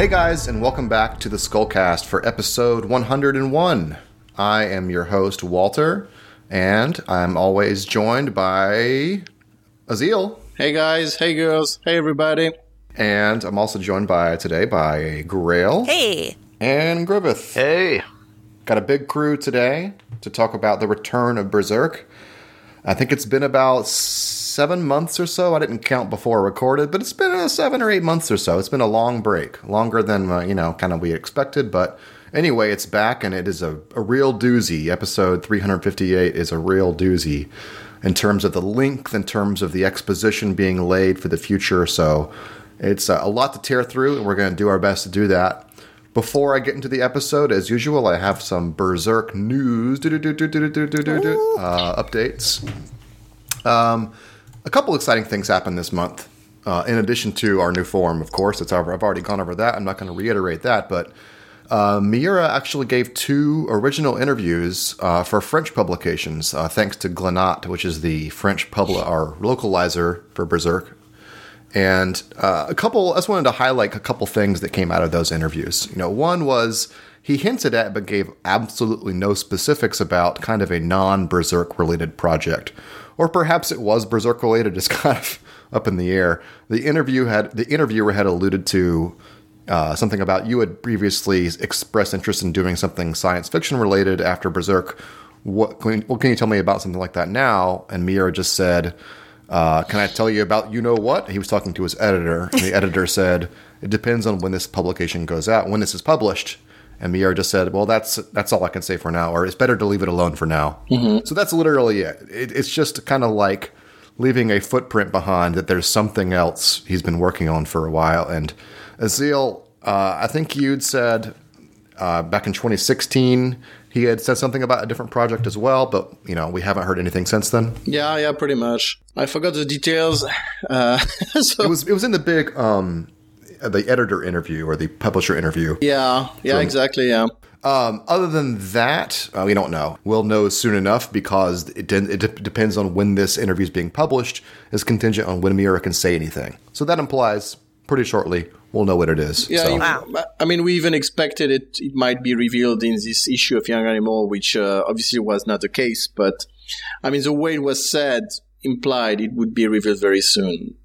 Hey guys, and welcome back to the Skullcast for episode 101. I am your host, Walter, and I'm always joined by Azil. Hey guys, hey girls, hey everybody. And I'm also joined by today by Grail Hey. and Griffith. Hey. Got a big crew today to talk about the return of Berserk. I think it's been about seven months or so. I didn't count before I recorded, but it's been uh, seven or eight months or so. It's been a long break, longer than uh, you know, kind of we expected. But anyway, it's back and it is a, a real doozy. Episode 358 is a real doozy in terms of the length, in terms of the exposition being laid for the future. So it's a lot to tear through, and we're going to do our best to do that. Before I get into the episode, as usual, I have some Berserk news uh, updates. Um, a couple exciting things happened this month. Uh, in addition to our new form, of course, it's over, I've already gone over that. I'm not going to reiterate that, but uh, Miura actually gave two original interviews uh, for French publications, uh, thanks to Glenat, which is the French publi- or localizer for Berserk. And uh, a couple, I just wanted to highlight a couple things that came out of those interviews. You know, one was he hinted at but gave absolutely no specifics about kind of a non Berserk related project. Or perhaps it was Berserk related, it's kind of up in the air. The interview had the interviewer had alluded to uh, something about you had previously expressed interest in doing something science fiction related after Berserk. What can, what can you tell me about something like that now? And Miura just said, uh, "Can I tell you about you know what?" He was talking to his editor, and the editor said, "It depends on when this publication goes out, when this is published." And Miura just said, "Well, that's that's all I can say for now, or it's better to leave it alone for now." So that's literally it. it it's just kind of like leaving a footprint behind that there's something else he's been working on for a while. And Azil, uh, I think you'd said uh, back in 2016 he had said something about a different project as well, but you know we haven't heard anything since then. Yeah, yeah, pretty much. I forgot the details. Uh, so It was it was in the big um, the editor interview or the publisher interview. yeah, yeah, exactly. Yeah, Um, other than that, uh, we don't know. We'll know soon enough because it, de- it de- depends on when this interview is being published. is contingent on when Miura can say anything. So that implies pretty shortly we'll know what it is. yeah. So- Wow. I mean, we even expected it. It might be revealed in this issue of Young Animal, which uh, obviously was not the case. But I mean, the way it was said implied it would be revealed very soon.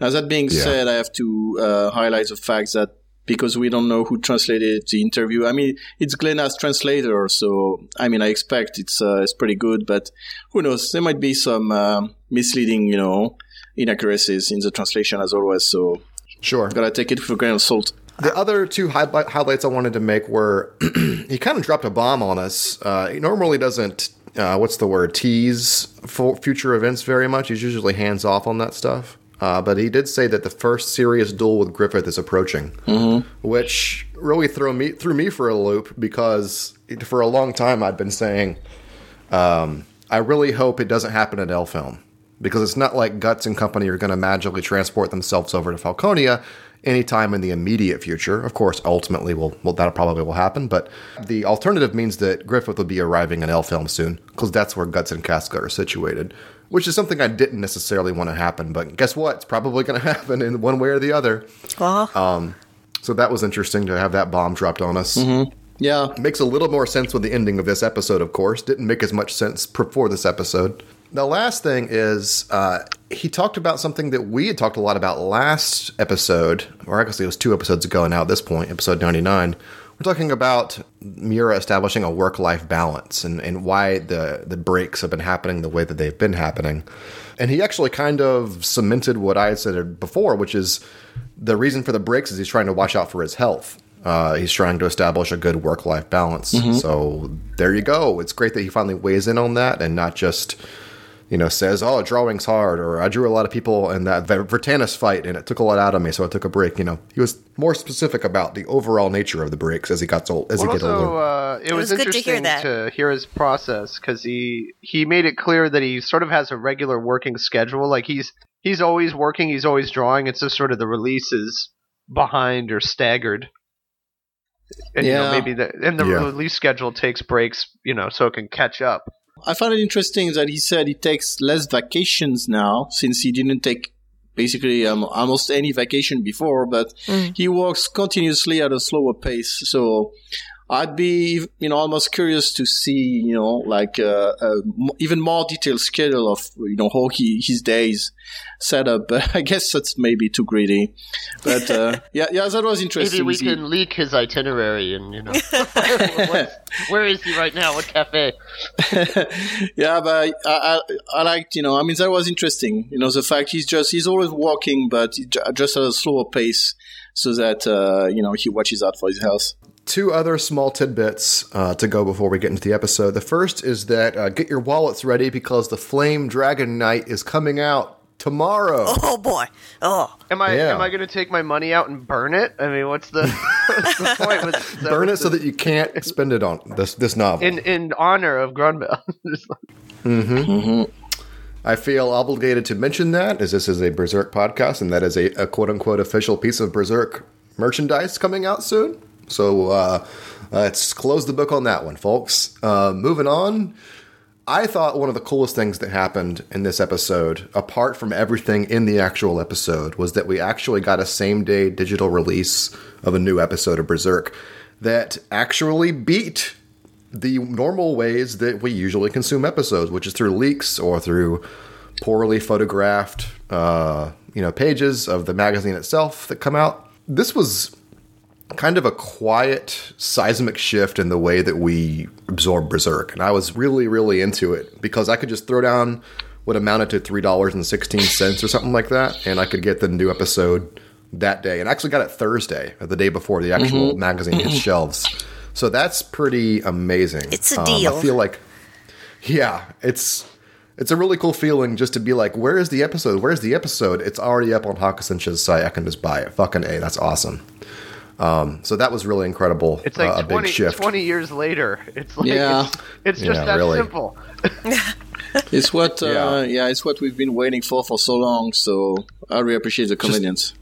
Now, that being Yeah. said, I have to uh, highlight the fact that because we don't know who translated the interview. I mean, it's Glenat's translator, so I mean, I expect it's uh, it's pretty good. But who knows? There might be some um, misleading, you know, inaccuracies in the translation as always. So sure. gotta take it for a grain of salt. The other two highlight- highlights I wanted to make were he kind of dropped a bomb on us. Uh, he normally doesn't, uh, what's the word, tease for future events very much. He's usually hands off on that stuff. Uh, but he did say that the first serious duel with Griffith is approaching, which really threw me threw me for a loop because it- for a long time I'd been saying um, I really hope it doesn't happen at Elfhelm because it's not like Guts and company are going to magically transport themselves over to Falconia anytime in the immediate future. Of course, ultimately, will well, that probably will happen. But the alternative means that Griffith will be arriving in Elfhelm soon because that's where Guts and Casca are situated, which is something I didn't necessarily want to happen. But guess what? It's probably going to happen in one way or the other. Well, um, So that was interesting to have that bomb dropped on us. Mm-hmm. Yeah, Makes a little more sense with the ending of this episode, of course. Didn't make as much sense before this episode. The last thing is uh, he talked about something that we had talked a lot about last episode, or I guess it was two episodes ago now at this point, episode 99. We're talking about Miura establishing a work life balance and, and why the, the breaks have been happening the way that they've been happening. And he actually kind of cemented what I had said before, which is the reason for the breaks is he's trying to watch out for his health. Uh, he's trying to establish a good work life balance. So there you go. It's great that he finally weighs in on that and not just, you know, says, "Oh, drawing's hard," or "I drew a lot of people in that Ver- Vritannis fight and it took a lot out of me, so I took a break." You know, he was more specific about the overall nature of the breaks as he got old, as Well, he get also, older. uh, it, It was, was good to hear interesting that. to hear his process because he he made it clear that he sort of has a regular working schedule. Like he's he's always working, he's always drawing. It's just sort of the releases behind or staggered. And you know, maybe the and the Yeah. release schedule takes breaks, you know, so it can catch up. I found it interesting that he said he takes less vacations now since he didn't take basically um, almost any vacation before, but he works continuously at a slower pace. So I'd be, you know, almost curious to see, you know, like uh, a m- even more detailed schedule of, you know, how he his days set up. But I guess that's maybe too greedy. But uh, yeah, yeah, that was interesting. Maybe we can leak his itinerary and you know where is he right now? What cafe? yeah, but I, I, I liked, you know, I mean, that was interesting. You know, the fact he's just, he's always walking, but just at a slower pace so that, uh, you know, he watches out for his health. Two other small tidbits uh, to go before we get into the episode. The first is that uh, get your wallets ready because the Flame Dragon Knight is coming out tomorrow. Oh boy. Oh. Am I Yeah. am I going to take my money out and burn it? I mean, what's the, what's the point? With, Burn it what's so the- that you can't spend it on this this novel. in in honor of Grunbeld. Just like- I feel obligated to mention that as this is a Berserk podcast and that is a, a quote unquote official piece of Berserk merchandise coming out soon. So uh, let's close the book on that one, folks. Uh, moving on. I thought one of the coolest things that happened in this episode, apart from everything in the actual episode, was that we actually got a same day digital release of a new episode of Berserk that actually beat the normal ways that we usually consume episodes, which is through leaks or through poorly photographed, uh, you know, pages of the magazine itself that come out. This was kind of a quiet seismic shift in the way that we absorb Berserk, and I was really, really into it because I could just throw down what amounted to three dollars and sixteen cents or something like that, and I could get the new episode that day, and I actually got it Thursday, uh, the day before the actual mm-hmm. magazine hits mm-hmm. shelves. So that's pretty amazing. It's a Um, deal. I feel like, yeah, it's it's a really cool feeling just to be like, where is the episode? Where's the episode? It's already up on Hakusensha's site. I can just buy it. Fucking a, that's awesome. Um, so that was really incredible. It's like uh, a 20, big shift. 20 years later. It's like Yeah. it's, it's just Yeah, that really. simple. It's what, uh, Yeah. yeah. it's what we've been waiting for for so long. So I really appreciate the convenience.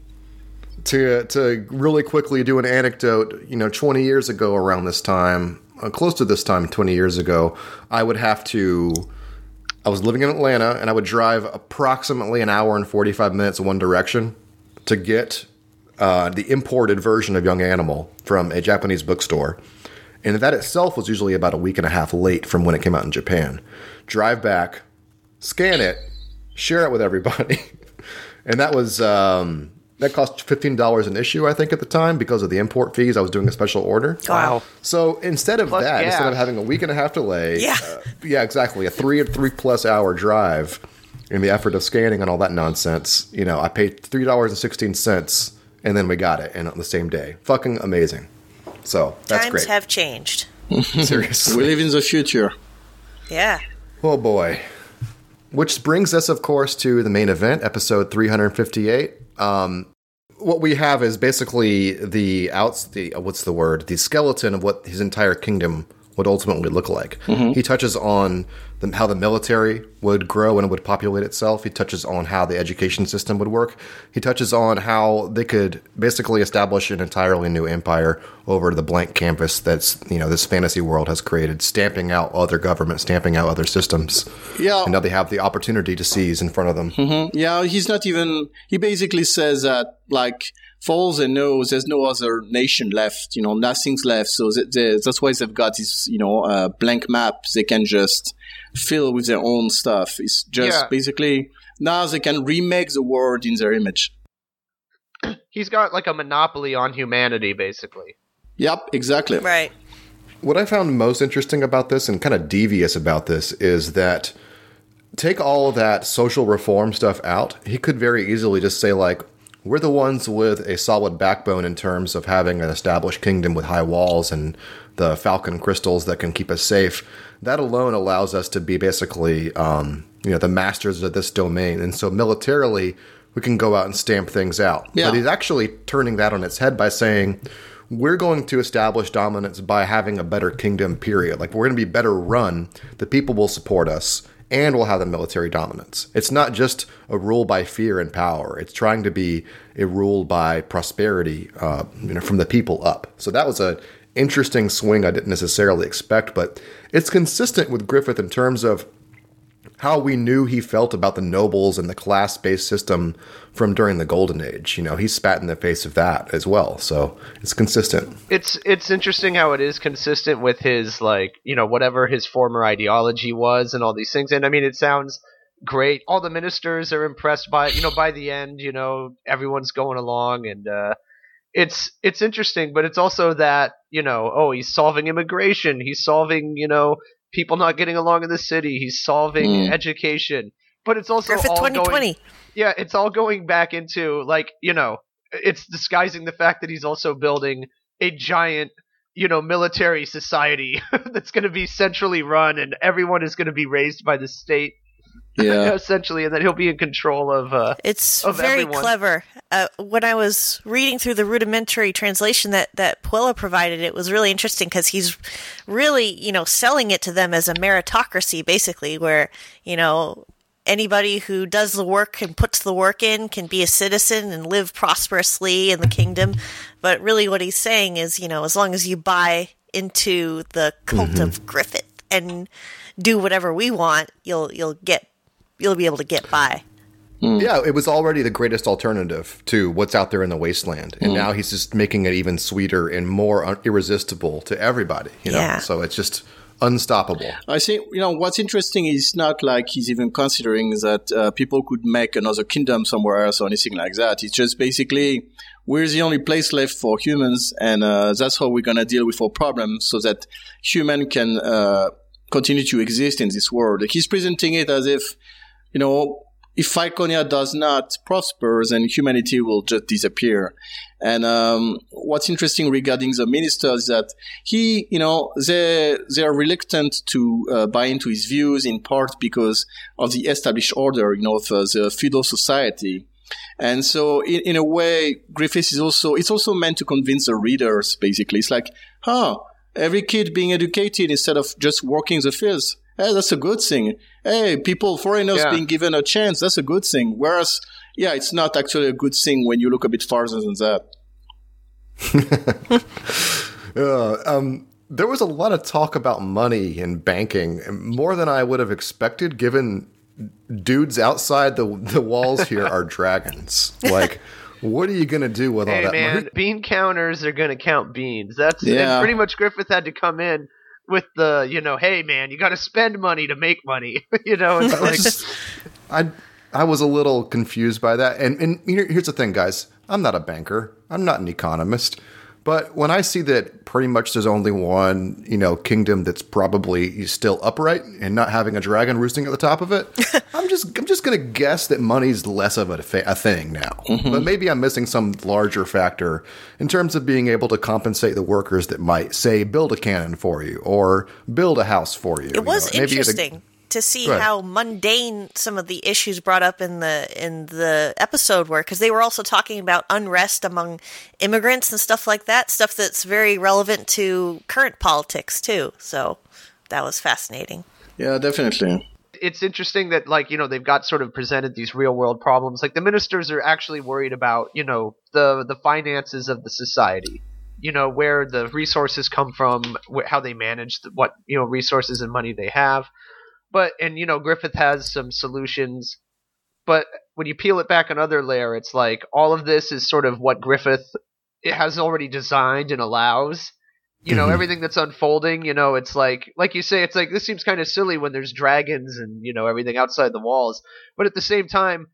to to really quickly do an anecdote, you know, 20 years ago around this time, uh, close to this time 20 years ago, I would have to I was living in Atlanta and I would drive approximately an hour and 45 minutes in one direction to get uh, the imported version of Young Animal from a Japanese bookstore. And that itself was usually about a week and a half late from when it came out in Japan. Drive back, scan it, share it with everybody. and that was um, that cost fifteen dollars an issue, I think, at the time because of the import fees. I was doing a special order. Wow. So instead of Plus that, instead of having a week and a half delay, Yeah. uh, yeah, exactly, a three three plus hour drive, in the effort of scanning and all that nonsense, you know, I paid three dollars and sixteen cents, and then we got it, and on the same day, fucking amazing. So that's Times great. have changed. Seriously. We live in the future. Yeah. Oh boy. Which brings us, of course, to the main event, episode 358. Um, what we have is basically the outs, the uh, what's the word, the skeleton of what his entire kingdom would ultimately look like. He touches on the, how the military would grow and would populate itself. He touches on how the education system would work. He touches on how they could basically establish an entirely new empire over the blank canvas that's you know this fantasy world has created, stamping out other governments, stamping out other systems. Yeah. and now they have the opportunity to seize in front of them. Yeah, he's not even. He basically says that, like, for and they know, there's no other nation left. You know, nothing's left. So th- th- that's why they've got this, you know, uh, blank map they can just fill with their own stuff. It's just Yeah. basically now they can remake the world in their image. He's got like a monopoly on humanity, basically. Yep, exactly. Right. What I found most interesting about this and kind of devious about this is that take all of that social reform stuff out. He could very easily just say, like, we're the ones with a solid backbone in terms of having an established kingdom with high walls and the falcon crystals that can keep us safe. That alone allows us to be basically, um, you know, the masters of this domain. And so militarily, we can go out and stamp things out. Yeah. But he's actually turning that on its head by saying, we're going to establish dominance by having a better kingdom, period. Like, we're going to be better run. The people will support us, and we'll have the military dominance. It's not just a rule by fear and power, it's trying to be a rule by prosperity uh, you know, from the people up. So, that was a interesting swing I didn't necessarily expect, but it's consistent with Griffith in terms of how we knew he felt about the nobles and the class based system from during the Golden Age. You know, he spat in the face of that as well. So it's consistent. It's it's interesting how it is consistent with his like you know whatever his former ideology was and all these things. And I mean, it sounds great. All the ministers are impressed by it. You know, by the end, you know, everyone's going along and. uh it's it's interesting, but it's also that you know, oh, he's solving immigration, he's solving you know people not getting along in the city, he's solving Mm. education, but it's also Griffith all 2020. going yeah, it's all going back into like you know, it's disguising the fact that he's also building a giant you know military society that's going to be centrally run and everyone is going to be raised by the state Yeah. essentially and that he'll be in control of uh It's of very everyone. clever. Uh, when I was reading through the rudimentary translation that that Puella provided, it was really interesting because he's really, you know, selling it to them as a meritocracy, basically, where you know anybody who does the work and puts the work in can be a citizen and live prosperously in the kingdom. But really, what he's saying is, you know, as long as you buy into the cult of Griffith and do whatever we want, you'll you'll get you'll be able to get by. Yeah, it was already the greatest alternative to what's out there in the wasteland, and now he's just making it even sweeter and more un- irresistible to everybody. You know, Yeah. so it's just unstoppable. I think you know what's interesting is not like he's even considering that uh, people could make another kingdom somewhere else or anything like that. It's just basically we're the only place left for humans, and uh, that's how we're gonna deal with our problems, so that human can uh, continue to exist in this world. He's presenting it as if you know. If Falconia does not prosper, then humanity will just disappear. And um, what's interesting regarding the minister is that he, you know, they they are reluctant to uh, buy into his views in part because of the established order, you know, of uh, the feudal society. And so, in, in a way, Griffiths is also it's also meant to convince the readers. Basically, it's like, huh, every kid being educated instead of just working the fields. Hey, that's a good thing. Hey, people, foreigners Yeah. being given a chance. That's a good thing. Whereas, yeah, it's not actually a good thing when you look a bit farther than that. Uh, um, there was a lot of talk about money and banking, more than I would have expected, given dudes outside the the walls here are dragons. Like, what are you gonna do with all that man, money? bean counters are gonna count beans. That's Yeah. pretty much Griffith had to come in with the, you know, hey man, you got to spend money to make money. you know, it's like just- I I was a little confused by that. And and here's the thing, guys. I'm not a banker. I'm not an economist. But when I see that pretty much there's only one, you know, kingdom that's probably still upright and not having a dragon roosting at the top of it, I'm just I'm just gonna guess that money's less of a, fa- a thing now. Mm-hmm. But maybe I'm missing some larger factor in terms of being able to compensate the workers that might say build a cannon for you or build a house for you. It was you know, maybe interesting to see Go how mundane some of the issues brought up in the in the episode were because they were also talking about unrest among immigrants and stuff like that stuff that's very relevant to current politics too. So that was fascinating. Yeah, definitely. it's interesting that like you know they've got sort of presented these real world problems. Like the ministers are actually worried about you know the the finances of the society you know where the resources come from wh- how they manage the, what you know resources and money they have but and you know griffith has some solutions. But when you peel it back another layer it's like all of this is sort of what griffith has already designed and allows. You know Mhm. everything that's unfolding you know it's like like you say it's like this seems kind of silly when there's dragons and you know everything outside the walls. But at the same time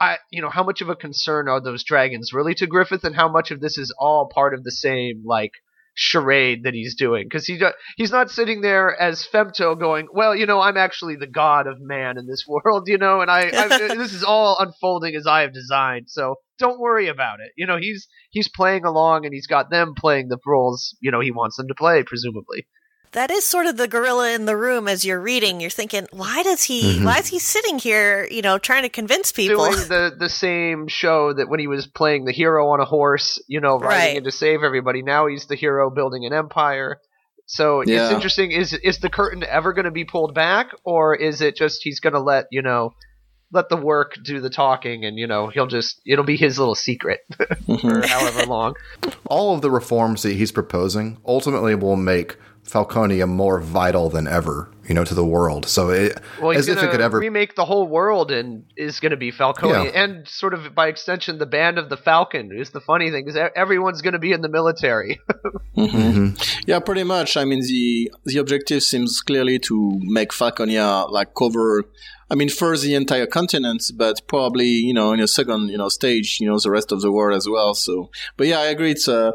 i you know how much of a concern are those dragons really to griffith? And how much of this is all part of the same like charade that he's doing. Because he do- he's not sitting there as femto going well you know i'm actually the god of man in this world you know and i, I this is all unfolding as i have designed so don't worry about it. You know he's he's playing along and he's got them playing the roles you know he wants them to play presumably that is sort of the gorilla in the room as you're reading. You're thinking why does he mm-hmm. why is he sitting here you know trying to convince people? Doing the the same show that when he was playing the hero on a horse you know riding Right. in to save everybody. Now he's the hero building an empire. So it's interesting. Is is the curtain ever going to be pulled back or is it just he's going to let you know let the work do the talking and you know he'll just it'll be his little secret for mm-hmm. however long? All of the reforms that he's proposing ultimately will make Falconia more vital than ever, you know, to the world. So it, Well, as if it could ever. remake the whole world, and is going to be Falconia, Yeah. and sort of by extension, the band of the Falcon. Is the funny thing is everyone's going to be in the military. Yeah, pretty much. I mean, the the objective seems clearly to make Falconia like cover. I mean, first the entire continent, but probably you know in a second you know stage, you know the rest of the world as well. So, but yeah, I agree. It's uh,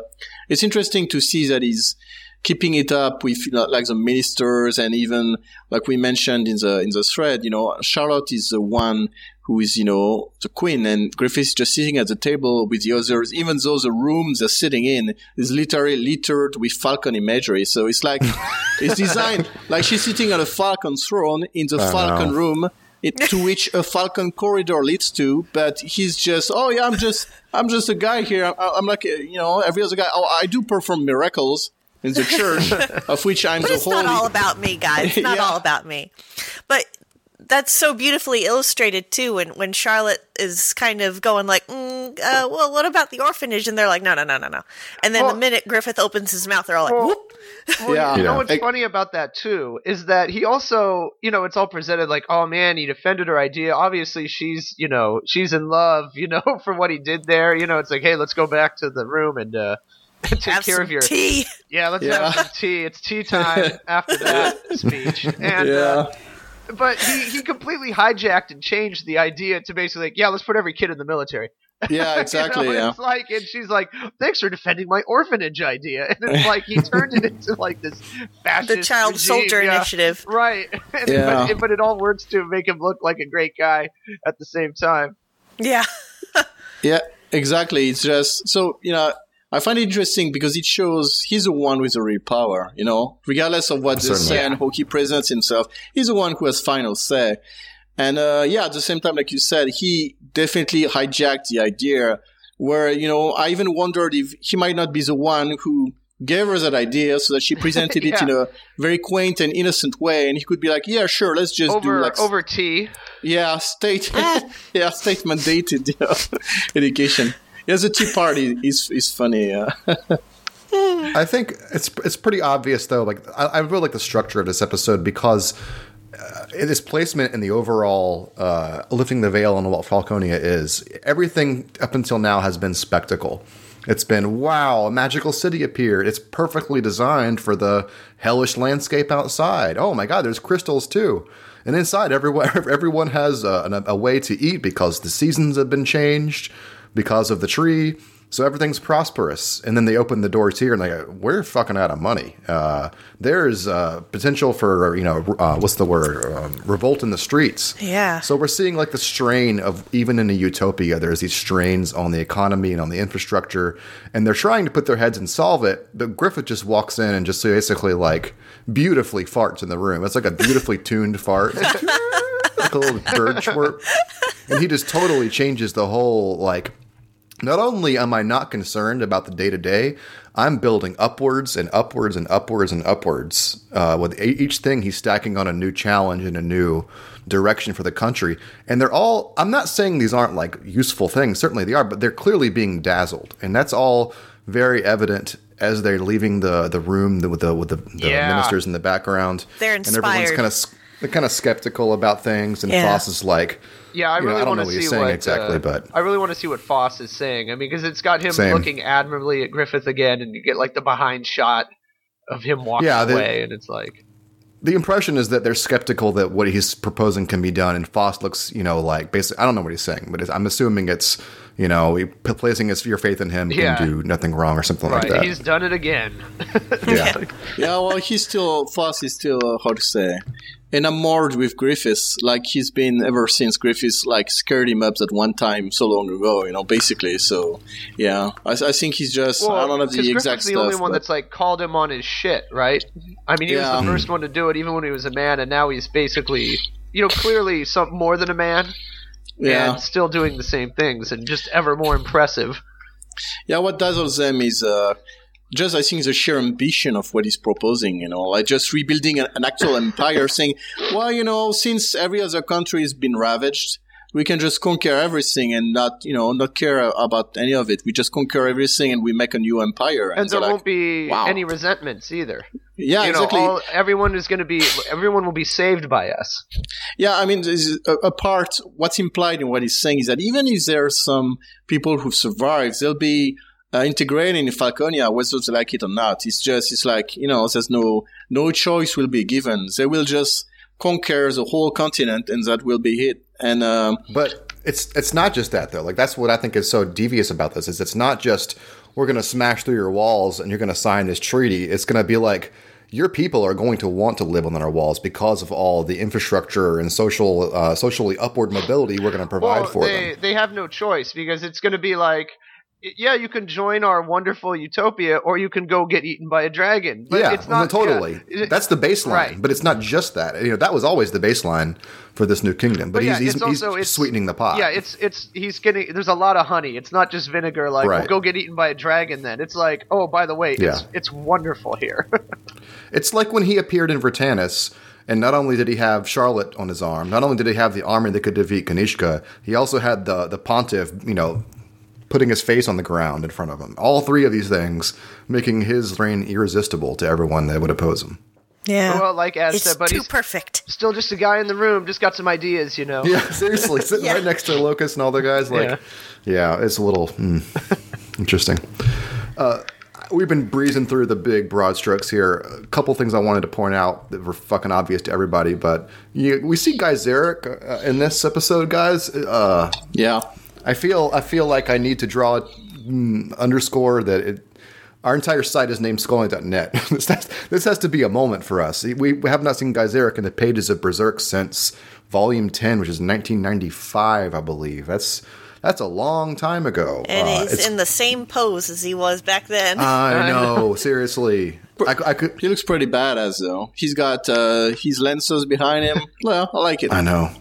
it's interesting to see that he's keeping it up with like the ministers and even like we mentioned in the in the thread. You know, Charlotte is the one who is, you know, the queen and Griffith is just sitting at the table with the others, even though the room they're sitting in is literally littered with falcon imagery. So it's like, it's designed like she's sitting on a falcon throne in the I falcon room. It, to which a falcon corridor leads to, but he's just, oh yeah, I'm just, I'm just a guy here. I'm, I'm like, you know, every other guy. Oh, I do perform miracles in the church, of which I'm But the it's holy. not all about me, guys. It's not Yeah. all about me. But that's so beautifully illustrated too. When when Charlotte is kind of going like, mm, uh, "Well, what about the orphanage?" and they're like, "No, no, no, no, no." And then Well- the minute Griffith opens his mouth, they're all like, Well, "Whoop!" Well, Yeah. you know what's Like- funny about that too is that he also, you know, it's all presented like, oh man, he defended her idea. Obviously, she's, you know, she's in love, you know, for what he did there. You know, it's like, hey, let's go back to the room and uh, take Have care some of your. tea. Yeah, let's Yeah. have some tea. It's tea time after that speech. And yeah. uh, but he he completely hijacked and changed the idea to basically like, yeah, let's put every kid in the military. yeah, You exactly. know, yeah. It's like, and she's like, "Thanks for defending my orphanage idea." And it's like he turned it into like this fascist The child regime, soldier yeah. initiative. right? And- Yeah. but, but it all works to make him look like a great guy at the same time. Yeah. Yeah, exactly. It's just so you know. I find it interesting because it shows he's the one with the real power. You know, regardless of what they say and how he presents himself, he's the one who has final say. And uh, yeah, at the same time, like you said, he definitely hijacked the idea. Where you know, I even wondered if he might not be the one who gave her that idea, so that she presented it in a very quaint and innocent way, and he could be like, "Yeah, sure, let's just do Over like over tea. yeah, state. yeah, state mandated you know, education. Yeah, the Tea Party He's is funny. Yeah. I think it's it's pretty obvious though. Like I, I really like the structure of this episode because uh, placement in the overall uh, lifting the veil on what Falconia is. Everything up until now has been spectacle. It's been wow, a magical city appeared. It's perfectly designed for the hellish landscape outside. Oh my god, there's crystals too. And inside, everyone everyone has a, an- a way to eat because the seasons have been changed because of the tree. So everything's prosperous, and then they open the doors here, and they go, "We're fucking out of money. Uh, there's uh, potential for you know uh, what's the word? Um, revolt in the streets." Yeah. So we're seeing like the strain of even in a utopia, there's these strains on the economy and on the infrastructure, and they're trying to put their heads and solve it. But Griffith just walks in and just basically like beautifully farts in the room. It's like a beautifully tuned fart, like a little bird chirp, and he just totally changes the whole like not only am I not concerned about the day to day, I'm building upwards and upwards and upwards and upwards. Uh, with e- each thing, he's stacking on a new challenge and a new direction for the country. And they're all, I'm not saying these aren't like useful things, certainly they are, but they're clearly being dazzled. And that's all very evident as they're leaving the, the room with the, with the, the Yeah. ministers in the background. They're inspired. And everyone's kind of, they're kind of skeptical about things. And Yeah. Foss is like, Yeah, I You know, really I want to see what exactly, uh, but- I really want to see what Foss is saying. I mean, because it's got him Same. looking admirably at Griffith again, and you get like the behind shot of him walking Yeah, the- away, and it's like, the impression is that they're skeptical that what he's proposing can be done, and Foss looks, you know, like basically, I don't know what he's saying, but it's, I'm assuming it's, you know, placing his, your faith in him can do nothing wrong or something right, like that. Yeah, he's done it again. yeah. yeah, well, he's still Foss is still uh, how to say enamored with Griffiths. Like he's been ever since Griffiths like scared him up at one time so long ago. You know, basically. So yeah, I, I think he's just well, I don't know because the Griffith's exact the stuff. only one that's like called him on his shit, right? I mean, he Yeah. was the first one to do it, even when he was a man, and now he's basically, you know, clearly some more than a man, yeah. and still doing the same things, and just ever more impressive. Yeah, what dazzles them is uh, just, I think, the sheer ambition of what he's proposing, you know, like just rebuilding an, an actual empire, saying, well, you know, since every other country has been ravaged, we can just conquer everything and not, you know, not care about any of it. We just conquer everything and we make a new empire. And, there won't like, be wow. any resentments either. yeah, you know, exactly. all, everyone is going to be everyone will be saved by us. Yeah, I mean, there's a, a part, what's implied in what he's saying is that even if there are some people who survive, there'll be uh, integrated in Falconia, whether they like it or not. It's just, it's like, you know, there's no, no choice will be given. They will just conquer the whole continent and that will be it. And, um, But it's it's not just that though. Like that's what I think is so devious about this. Is it's not just we're going to smash through your walls and you're going to sign this treaty. It's going to be like your people are going to want to live within our walls because of all the infrastructure and social uh, socially upward mobility we're going to provide well, for they them. they have no choice because it's going to be like. Yeah, you can join our wonderful utopia, or you can go get eaten by a dragon. But yeah, it's not totally. yeah. That's the baseline, Right. but it's not just that. You know, that was always the baseline for this new kingdom. But, But yeah, he's, it's he's, also- he's it's- sweetening the pot. Yeah, it's it's he's getting. There's a lot of honey. It's not just vinegar. Like, Right. well, go get eaten by a dragon. Then it's like, oh, by the way, it's Yeah. it's wonderful here. It's like when he appeared in Vritannis, and not only did he have Charlotte on his arm, not only did he have the army that could defeat Kanishka, he also had the the pontiff, you know, putting his face on the ground in front of him. All three of these things making his reign irresistible to everyone that would oppose him. Yeah. well, like as it's said, but too he's perfect. still just a guy in the room. Just got some ideas, you know. Yeah, seriously, sitting Yeah. right next to Locust and all the guys, like, yeah, it's a little hmm, interesting. Uh, we've been breezing through the big broad strokes here. A couple things I wanted to point out that were fucking obvious to everybody, but you, we see Gaiseric uh, in this episode, guys. Uh, yeah. I feel I feel like I need to draw mm, underscore that it, our entire site is named Skullknight.net. this, has, this has to be a moment for us. We, we have not seen Gaiseric in the pages of Berserk since Volume 10, which is 1995, I believe. That's that's a long time ago. And Uh, he's in the same pose as he was back then. I know, seriously. I, I could. He looks pretty badass though. He's got, uh, his lenses behind him. well, I like it. I know.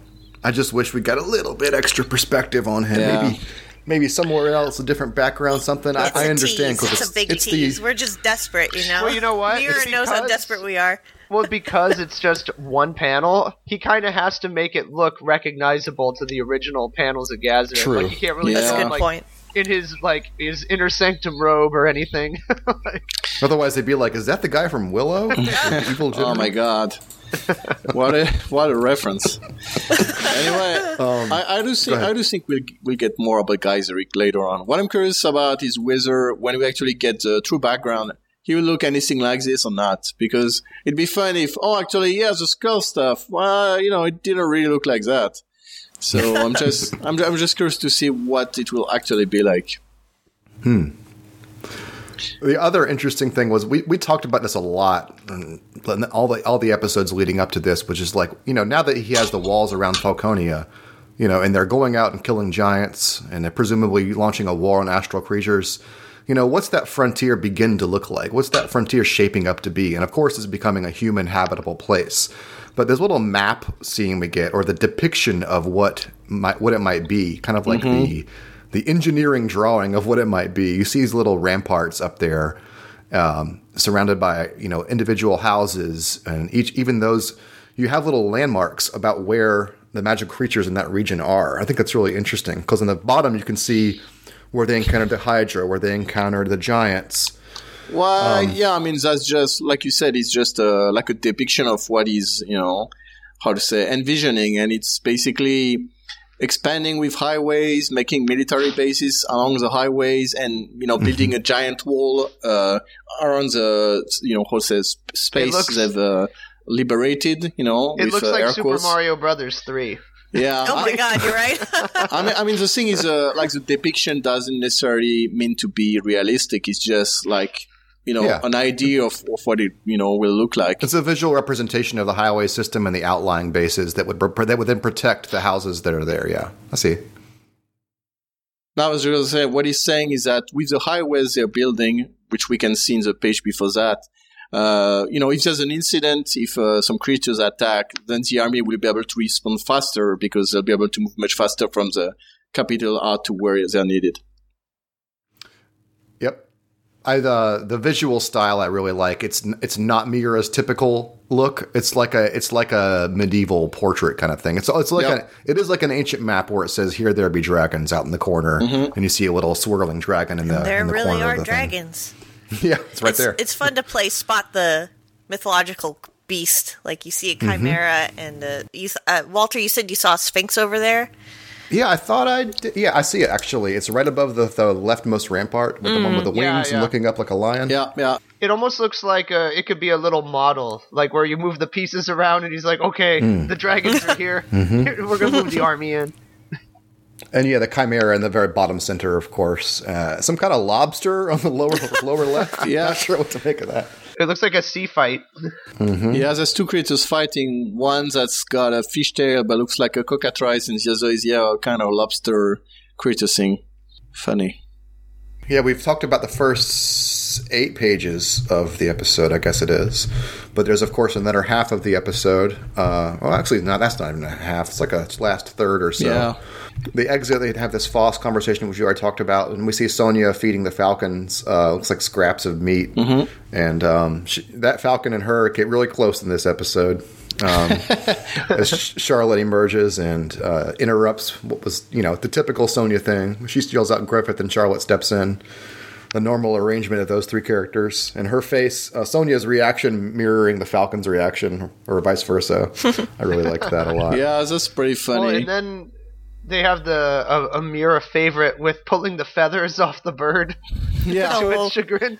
I just wish we got a little bit extra perspective on him. Yeah. Maybe, maybe somewhere else, a different background, something. I, it's I a understand tease. because It's, a big it's tease. the We're just desperate, you know. Well, you know what? Miura It's knows how desperate we are. Well, because it's just one panel, he kind of has to make it look recognizable to the original panels of Gaiseric. True. Like, you can't really Yeah. That's a good like, point. in his like his inner sanctum robe or anything. Like, Otherwise, they'd be like, "Is that the guy from Willow?" Evil Oh my god. what a what a reference. anyway, I, I do think Um. I do think we'll we'll get more about Gaiseric later on. What I'm curious about is whether when we actually get the true background, he will look anything like this or not. Because it'd be fun if oh actually yeah the skull stuff. Well, you know it didn't really look like that. So I'm just I'm I'm just curious to see what it will actually be like. The other interesting thing was we, we talked about this a lot, in all the all the episodes leading up to this, which is like you know now that he has the walls around Falconia, you know, and they're going out and killing giants, and they're presumably launching a war on astral creatures. You know, what's that frontier begin to look like? What's that frontier shaping up to be? And of course, it's becoming a human habitable place. But this little map scene we get, or the depiction of what might, what it might be, kind of like mm-hmm. the the engineering drawing of what it might be. You see these little ramparts up there, um, surrounded by you know individual houses, and each even those you have little landmarks about where the magic creatures in that region are. I think that's really interesting because on the bottom you can see where they encountered the Hydra, where they encountered the giants. Well, Um, yeah, I mean that's just like you said, it's just uh, like a depiction of what is you know how to say envisioning, and it's basically expanding with highways, making military bases along the highways, and you know building a giant wall uh, around the you know how to space looks- they've uh, liberated. You know, it with looks uh, like air Super quotes. Mario Brothers three. Yeah. Oh my I- god, you're right. I mean, I mean, the thing is, uh, like the depiction doesn't necessarily mean to be realistic. It's just like you know Yeah. an idea of, of what it you know will look like. It's a visual representation of the highway system and the outlying bases that would that would then protect the houses that are there. Yeah, I see. Now, I was going to say, what he's saying is that with the highways they're building, which we can see in the page before that, uh, you know, if there's an incident, if uh, some creatures attack, then the army will be able to respond faster because they'll be able to move much faster from the capital out to where they're needed. Yep. I the the visual style I really like. It's it's not Miura's typical look. It's like a it's like a medieval portrait kind of thing. It's it's like Yep. a it is like an ancient map where it says here there be dragons out in the corner, and you see a little swirling dragon in the There in the really corner are the dragons. Yeah, it's right it's, there. It's fun to play spot the mythological beast. Like you see a Mm-hmm. chimera, and uh, you, uh, Walter, you said you saw a sphinx over there. Yeah, I thought I did. Yeah, I see it actually. It's right above the, the leftmost rampart with the one with the wings Yeah, and looking up like a lion. Yeah, yeah. It almost looks like a, it could be a little model, like where you move the pieces around, and he's like, "Okay, Hmm. the dragons are here. Mm-hmm. We're gonna move the army in." And yeah, the chimera in the very bottom center, of course. Uh, some kind of lobster on the lower lower left. Yeah. Not sure what to make of that. It looks like a sea fight. Mm-hmm. Yeah, there's two creatures fighting. One that's got a fishtail but looks like a cockatrice, and the other is yeah, a kind of lobster creature thing. Funny. Yeah, we've talked about the first eight pages of the episode, I guess it is. But there's, of course, another half of the episode. Uh, well, actually, no, that's not even a half. It's like a last third or so. Yeah. The exit, they'd have this false conversation, which you already talked about. And we see Sonia feeding the falcons, uh, looks like scraps of meat. And um, she, that falcon and her get really close in this episode. Um, as Charlotte emerges and uh, interrupts what was, you know, the typical Sonya thing. She steals out Griffith and Charlotte steps in. The normal arrangement of those three characters and her face, uh, Sonya's reaction mirroring the Falcon's reaction, or vice versa. I really liked that a lot. Yeah, that's pretty Well, funny. and then they have the a, a Miura favorite with pulling the feathers off the bird yeah, to Oh. its chagrin.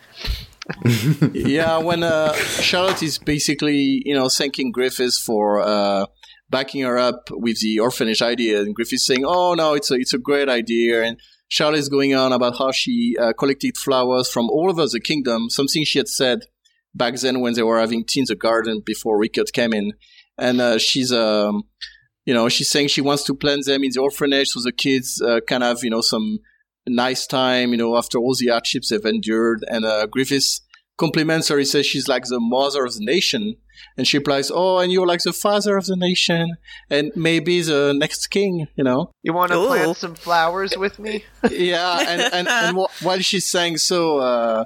yeah, when uh, Charlotte is basically, you know, thanking Griffiths for uh, backing her up with the orphanage idea, and Griffiths saying, "Oh no, it's a it's a great idea," and Charlotte is going on about how she uh, collected flowers from all over the kingdom, something she had said back then when they were having tea in the garden before Rickert came in, and uh, she's um, you know, she's saying she wants to plant them in the orphanage so the kids uh, can have, you know, some nice time, you know, after all the hardships they've endured. And uh, Griffiths compliments her. He says she's like the mother of the nation. And she replies, Oh, and you're like the father of the nation and maybe the next king, you know? You want to Ooh. plant some flowers with me? yeah, and and, and while she's saying so, uh,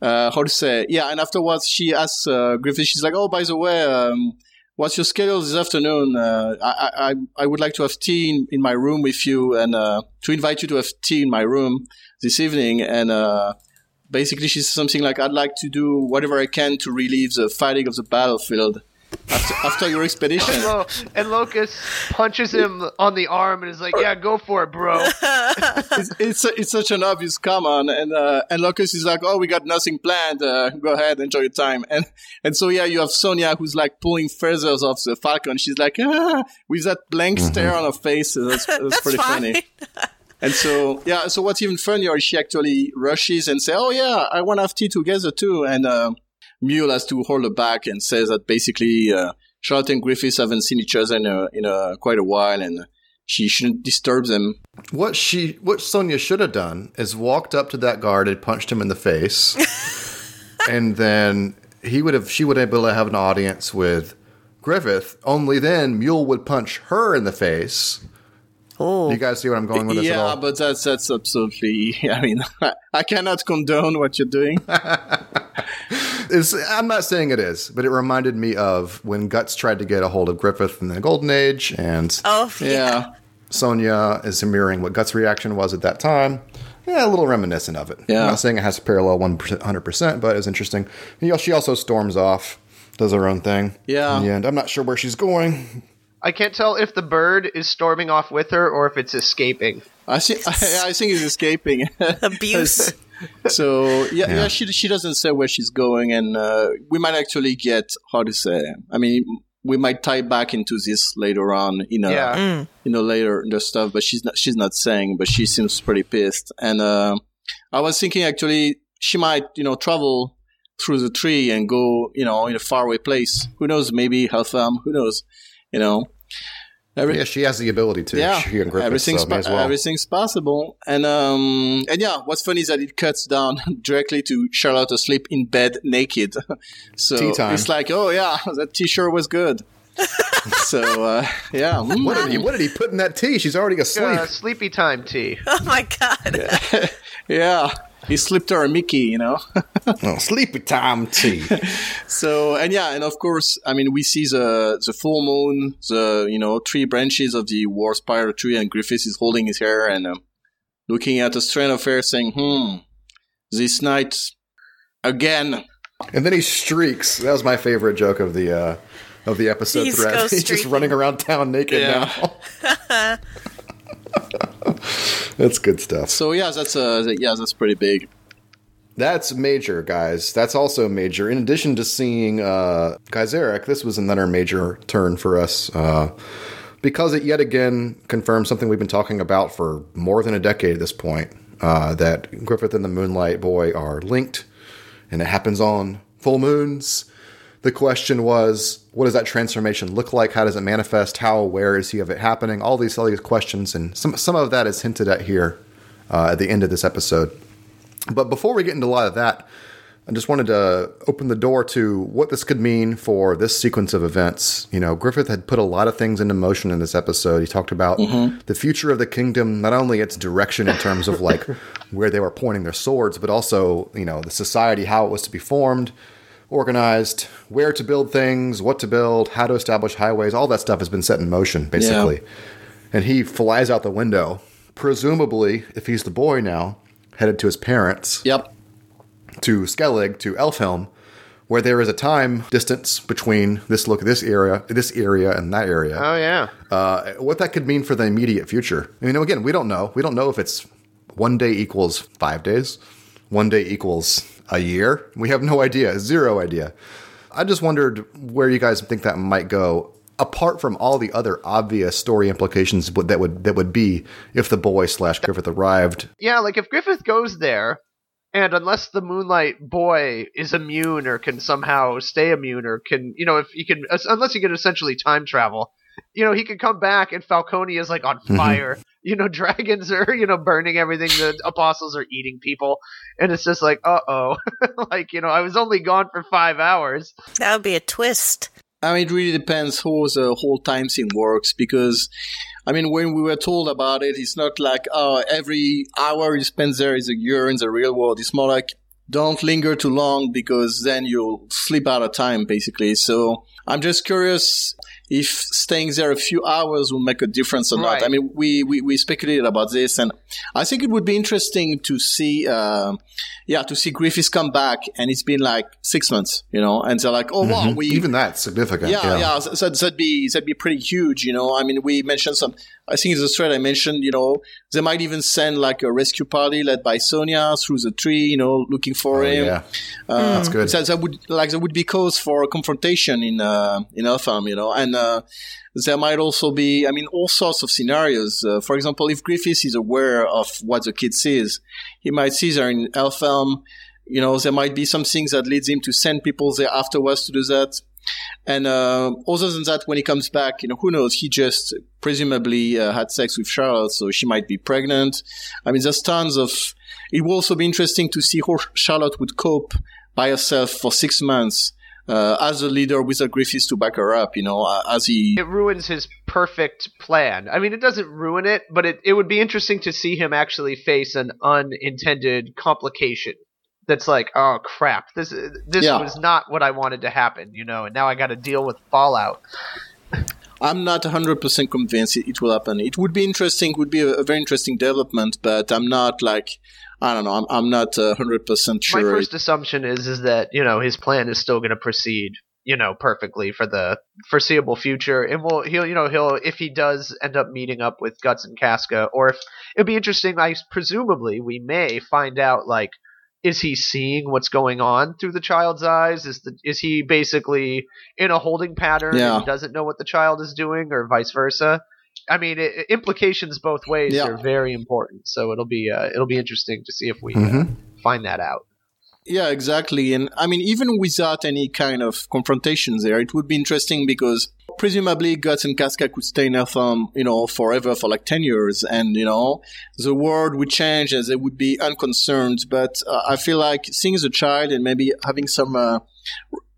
uh, how to say? Yeah, and afterwards she asks uh, Griffith. She's like, "Oh, by the way, um, what's your schedule this afternoon? Uh, I, I I would like to have tea in, in my room with you, and uh, to invite you to have tea in my room this evening." And uh, basically, she's something like, "I'd like to do whatever I can to relieve the fatigue of the battlefield." After, after your expedition, Lo- and Locust punches him on the arm and is like, "Yeah, go for it, bro." it's, it's it's such an obvious comment, and uh, and Locust is like, oh, we got nothing planned. Uh, go ahead, enjoy your time. And and so yeah, you have Sonia who's like pulling feathers off the falcon. She's like, ah, with that blank stare on her face. That's, that's, That's pretty fine. funny. And so yeah, so what's even funnier is she actually rushes and say, oh yeah, I want to have tea together too. And uh, Mule has to hold her back and says that basically uh, Charlotte and Griffiths haven't seen each other in a, in a, quite a while, and she shouldn't disturb them What she, what Sonya should have done is walked up to that guard and punched him in the face, and then he would have, she would have been able to have an audience with Griffith. Only then Mule would punch her in the face. Oh, You guys see what I'm going with this at yeah, all? but that's that's absolutely. I mean, I cannot condone what you're doing. It's, I'm not saying it is, but it reminded me of when Guts tried to get a hold of Griffith in the Golden Age, and oh, yeah. Yeah, Sonya is mirroring what Guts' reaction was at that time. Yeah, a little reminiscent of it. Yeah. I'm not saying it has a parallel 100%, but it's interesting. He- She also storms off, does her own thing. Yeah. And I'm not sure where she's going. I can't tell if the bird is storming off with her or if it's escaping. I think I, I think he's escaping. Abuse. so yeah, yeah, Yeah. she she doesn't say where she's going, and uh, we might actually get how to say. I mean, we might tie back into this later on. You know, Yeah. you know later in the stuff, but she's not she's not saying, but she seems pretty pissed. And uh, I was thinking actually she might you know travel through the tree and go you know in a faraway place. Who knows? Maybe Elfhelm. Who knows? You know. Every, Yeah, she has the ability to. yeah, She and Griffith, everything's so may po- well. everything's possible, and um, and yeah, what's funny is that it cuts down directly to Charlotte asleep in bed naked. so Tea time. it's like, oh yeah, that t-shirt was good. so uh, yeah, mm. What did, he, what did he put in that tea? She's already asleep. Uh, sleepy time tea. Oh my god. yeah. He slipped her a Mickey, you know. oh, sleepy time tea. so and yeah, and of course, I mean, we see the the full moon, the you know three branches of the World Spiral Tree, and Griffiths is holding his hair and um, looking at a strand of hair, saying, "Hmm, this night again." And then he streaks. That was my favorite joke of the uh, of the episode He's thread. He's just running around town naked Yeah. now. That's good stuff. So yeah, that's uh, yeah, that's pretty big. That's major, guys. That's also major. In addition to seeing uh, Gaiseric, this was another major turn for us uh, because it yet again confirms something we've been talking about for more than a decade at this point uh, that Griffith and the Moonlight Boy are linked, and it happens on full moons. The question was, what does that transformation look like? How does it manifest? How aware is he of it happening? All these, all these questions, and some some of that is hinted at here uh, at the end of this episode. But before we get into a lot of that, I just wanted to open the door to what this could mean for this sequence of events. You know, Griffith had put a lot of things into motion in this episode. He talked about the future of the kingdom, not only its direction in terms of like where they were pointing their swords, but also, you know, the society, how it was to be formed, organized, where to build things, what to build, how to establish highways. All that stuff has been set in motion, basically. And he flies out the window, presumably, if he's the boy now, headed to his parents Yep. to Skellig to Elfhelm, where there is a time distance between this look this area, this area, and that area. Oh yeah. Uh, what that could mean for the immediate future. I mean, again, we don't know. We don't know if it's one day equals five days, one day equals a year. We have no idea, zero idea. I just wondered where you guys think that might go. Apart from all the other obvious story implications that would that would be if the boy slash Griffith arrived Yeah, like if Griffith goes there, and unless the Moonlight Boy is immune or can somehow stay immune or can, you know, if he can, unless he can essentially time travel, you know, he could come back and Falconia is like on fire. You know, dragons are, you know, burning everything. The apostles are eating people. And it's just like, uh oh. like, you know, I was only gone for five hours. That would be a twist. I mean, it really depends how the whole time scene works because, I mean, when we were told about it, it's not like, oh, every hour you spend there is a year in the real world. It's more like, don't linger too long because then you'll slip out of time, basically. So I'm just curious if staying there a few hours will make a difference or Right. not. I mean, we, we, we speculated about this and I think it would be interesting to see, uh, yeah, to see Griffiths come back and it's been like six months, you know, and they're like, oh, wow, we, even that's significant. yeah, yeah. So, so that'd be that'd be pretty huge, you know. I mean, we mentioned some. I think in the thread I mentioned, you know, they might even send like a rescue party led by Sonia through the tree, you know, looking for Oh, him. yeah. Uh, That's good. So that would like there would be cause for a confrontation in uh, in Elfhelm, you know, and uh, there might also be, I mean, all sorts of scenarios. Uh, for example, if Griffiths is aware of what the kid sees, he might see there in Elfhelm. You know, there might be some things that leads him to send people there afterwards to do that. And uh, other than that, when he comes back, you know, who knows? He just presumably uh, had sex with Charlotte, so she might be pregnant. I mean, there's tons of. It will also be interesting to see how Charlotte would cope by herself for six months uh, as a leader with a Griffiths to back her up. You know, uh, as he. It ruins his perfect plan. I mean, it doesn't ruin it, but it, it would be interesting to see him actually face an unintended complication. That's like, oh crap, this this Yeah. was not what I wanted to happen, you know, and now I got to deal with fallout. I'm not 100% convinced it, will happen. It would be interesting, would be a, a very interesting development, but I'm not like, I don't know, I'm, I'm not uh, 100% sure. My first assumption is is that you know his plan is still going to proceed, you know, perfectly for the foreseeable future, and will he'll you know he'll if he does end up meeting up with Guts and Casca, or if it'd be interesting, I presumably we may find out like. Is he seeing what's going on through the child's eyes? Is the is he basically in a holding pattern Yeah. and doesn't know what the child is doing, or vice versa? I mean, it, implications both ways Yeah. are very important. So it'll be uh, it'll be interesting to see if we uh, Mhm. find that out. Yeah, exactly. And I mean, even without any kind of confrontation there, it would be interesting because presumably Guts and Casca could stay in Elfhelm, you know, forever for like 10 years. And, you know, the world would change and they would be unconcerned. But uh, I feel like seeing as a child and maybe having some, uh,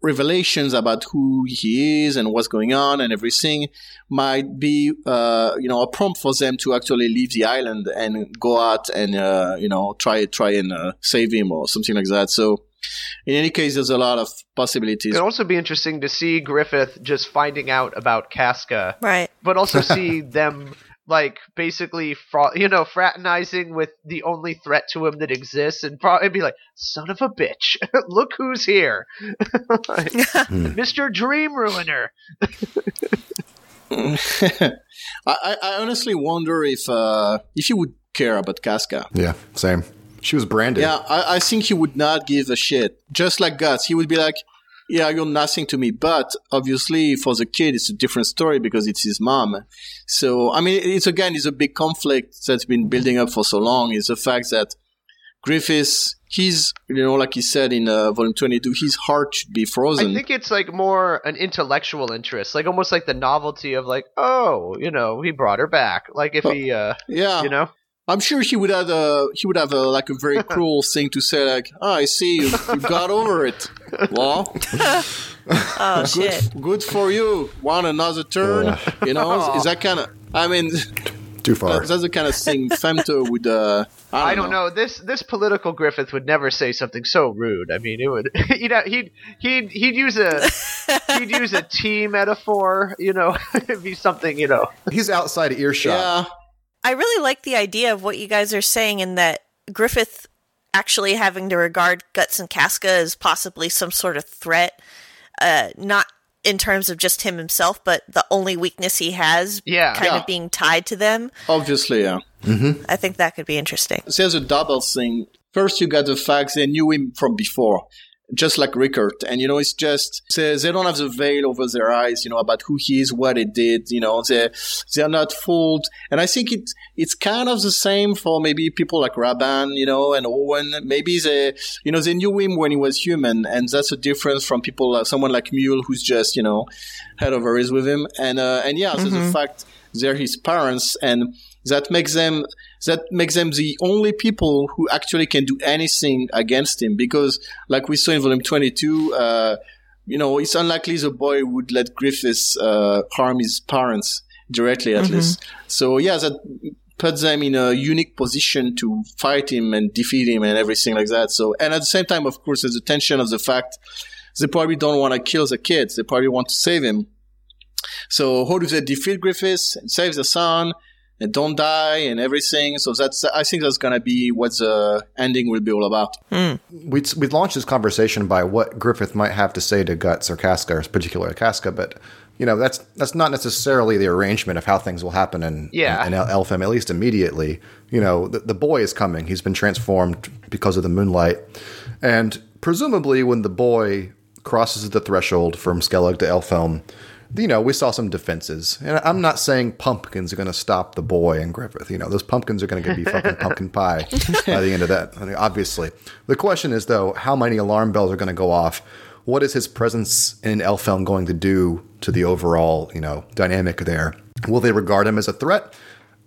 revelations about who he is and what's going on and everything might be, uh, you know, a prompt for them to actually leave the island and go out and, uh, you know, try, try and uh, save him or something like that. So, in any case, there's a lot of possibilities. It'd also be interesting to see Griffith just finding out about Casca, Right. but also see them like basically, fra- you know, fraternizing with the only threat to him that exists, and probably be like, "Son of a bitch, look who's here, Mister Dream Ruiner." I, I, I honestly wonder if uh, if he would care about Casca. Yeah, same. She was branded. Yeah, I, I think he would not give a shit. Just like Guts, he would be like, "Yeah, you're nothing to me." But obviously, for the kid, it's a different story because it's his mom. So, I mean, it's again, it's a big conflict that's been building up for so long. Is the fact that Griffiths, he's, you know, like he said in uh, volume 22, his heart should be frozen. I think it's like more an intellectual interest, like almost like the novelty of like, oh, you know, he brought her back. Like if he, uh, yeah, you know, I'm sure he would have a he would have a like a very cruel thing to say like, "Oh, I see you, you got over it." Well, Oh shit. good, good for you. Want another turn? You know, is that kind of? I mean, Too far. that's the kind of thing Femto would. Uh, I don't, I don't know. This this political Griffith would never say something so rude. I mean, it would he'd he'd he'd he'd use a he'd use a tea metaphor. You know, it'd be something. You know, He's outside earshot. Yeah, I really like the idea of what you guys are saying in that Griffith actually having to regard Guts and Casca as possibly some sort of threat, uh, not in terms of just him himself, but the only weakness he has Yeah. kind Yeah. of being tied to them. obviously, yeah. I think that could be interesting. there's a double thing. First, you got the fact they knew him from before, just like Rickert. And, you know, it's just, they, they don't have the veil over their eyes, you know, about who he is, what he did, you know, they, they're not fooled. And I think it, it's kind of the same for maybe people like Raban, you know, and Owen. Maybe they, you know, they knew him when he was human. And that's a difference from people, like someone like Mule, who's just, you know, head over ears with him. And, uh, and yeah, there's the fact they're his parents and that makes them that makes them the only people who actually can do anything against him because like we saw in volume 22 uh, you know it's unlikely the boy would let griffiths uh, harm his parents directly at least. So yeah that puts them in a unique position to fight him and defeat him and everything like that. So and at the same time of course there's the tension of the fact they probably don't want to kill the kids. They probably want to save him. So how do they defeat Griffiths and save the son and don't die and everything? So that's I think that's gonna be what the ending will be all about. Hmm. we we launched this conversation by what Griffith might have to say to Guts or Casca, or particularly Casca, but you know that's that's not necessarily the arrangement of how things will happen in Yeah. in, in Elfhelm, at least immediately. You know, the, the boy is coming; he's been transformed because of the moonlight, and presumably when the boy crosses the threshold from Skellig to Elfhelm. You know, we saw some defenses, and I'm not saying pumpkins are going to stop the boy and Griffith. You know, those pumpkins are going to be fucking pumpkin pie by the end of that. I mean, obviously, the question is though, how many alarm bells are going to go off? What is his presence in Elfhelm going to do to the overall, you know, dynamic there? Will they regard him as a threat?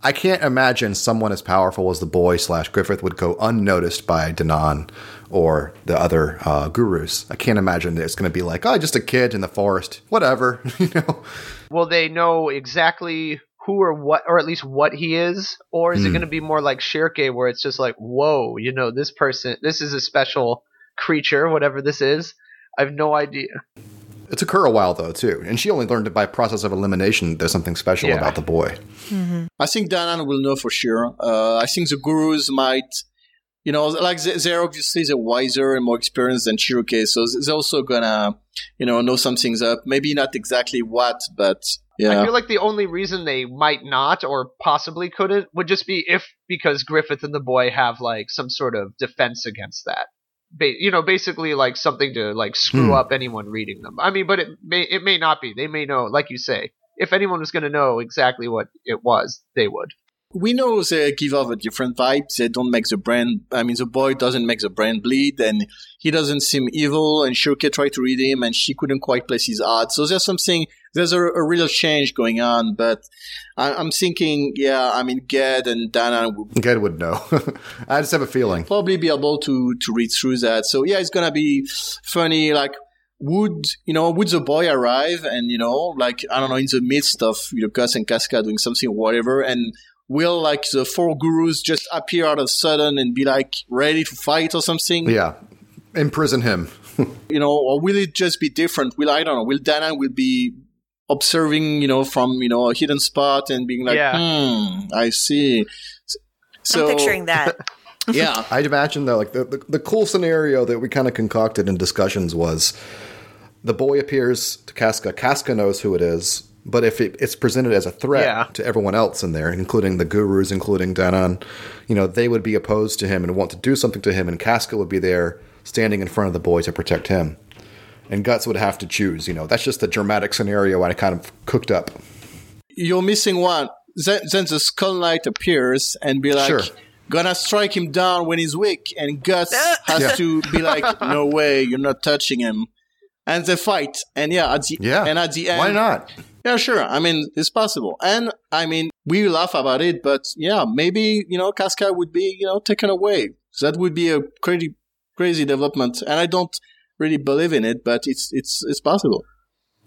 I can't imagine someone as powerful as the boy slash Griffith would go unnoticed by Danann or the other uh, gurus. I can't imagine that it's going to be like, oh, just a kid in the forest, whatever, you know. will they know exactly who or what, or at least what he is, or is it going to be more like Schierke, where it's just like, whoa, you know, this person, this is a special creature, whatever this is. I have no idea. It took her a while though too, and she only learned it by process of elimination. There's something special Yeah. about the boy. I think Danann will know for sure. Uh, I think the gurus might, you know, like they- they're obviously they're wiser and more experienced than Schierke, so they're also gonna, you know, know some things up. Maybe not exactly what, but yeah. I feel like the only reason they might not or possibly couldn't would just be if because Griffith and the boy have like some sort of defense against that. Ba- you know, basically like something to like screw Hmm. up anyone reading them. I mean, but it may it may not be. They may know, like you say, if anyone was going to know exactly what it was, they would. We know they give off a different vibe. They don't make the brand. I mean, the boy doesn't make the brand bleed, and he doesn't seem evil. And Schierke tried to read him, and she couldn't quite place his odds. So there's something. There's a, a real change going on. But I, I'm thinking, yeah, I mean, Ged and Dana Ged would know. I just have a feeling. probably be able to to read through that. So yeah, it's gonna be funny. Like would you know would the boy arrive and you know like I don't know in the midst of you know Guts and Casca doing something or whatever and will like the four gurus just appear out of sudden and be like ready to fight or something? Yeah, imprison him. you know, or will it just be different? Will I don't know? Will Dana will be observing, you know, from you know a hidden spot and being like, Yeah. hmm, I see. So I'm picturing that. yeah, I'd imagine though, like the, the the cool scenario that we kind of concocted in discussions was the boy appears to Casca. Casca knows who it is, but if it, it's presented as a threat Yeah. to everyone else in there, including the gurus, including Danann, you know, they would be opposed to him and want to do something to him, and Casca would be there standing in front of the boy to protect him. And Guts would have to choose. You know, that's just the dramatic scenario I kind of cooked up. you're missing one. Then, then the Skull Knight appears and be like, Sure. gonna strike him down when he's weak, and Guts has Yeah. to be like, no way, you're not touching him. And they fight, and yeah, at the Yeah, and at the end, Why not? Yeah, sure. I mean, it's possible. And I mean, we laugh about it, but yeah, maybe, you know, Casca would be, you know, taken away. So that would be a crazy, crazy development. And I don't really believe in it, but it's, it's, it's possible.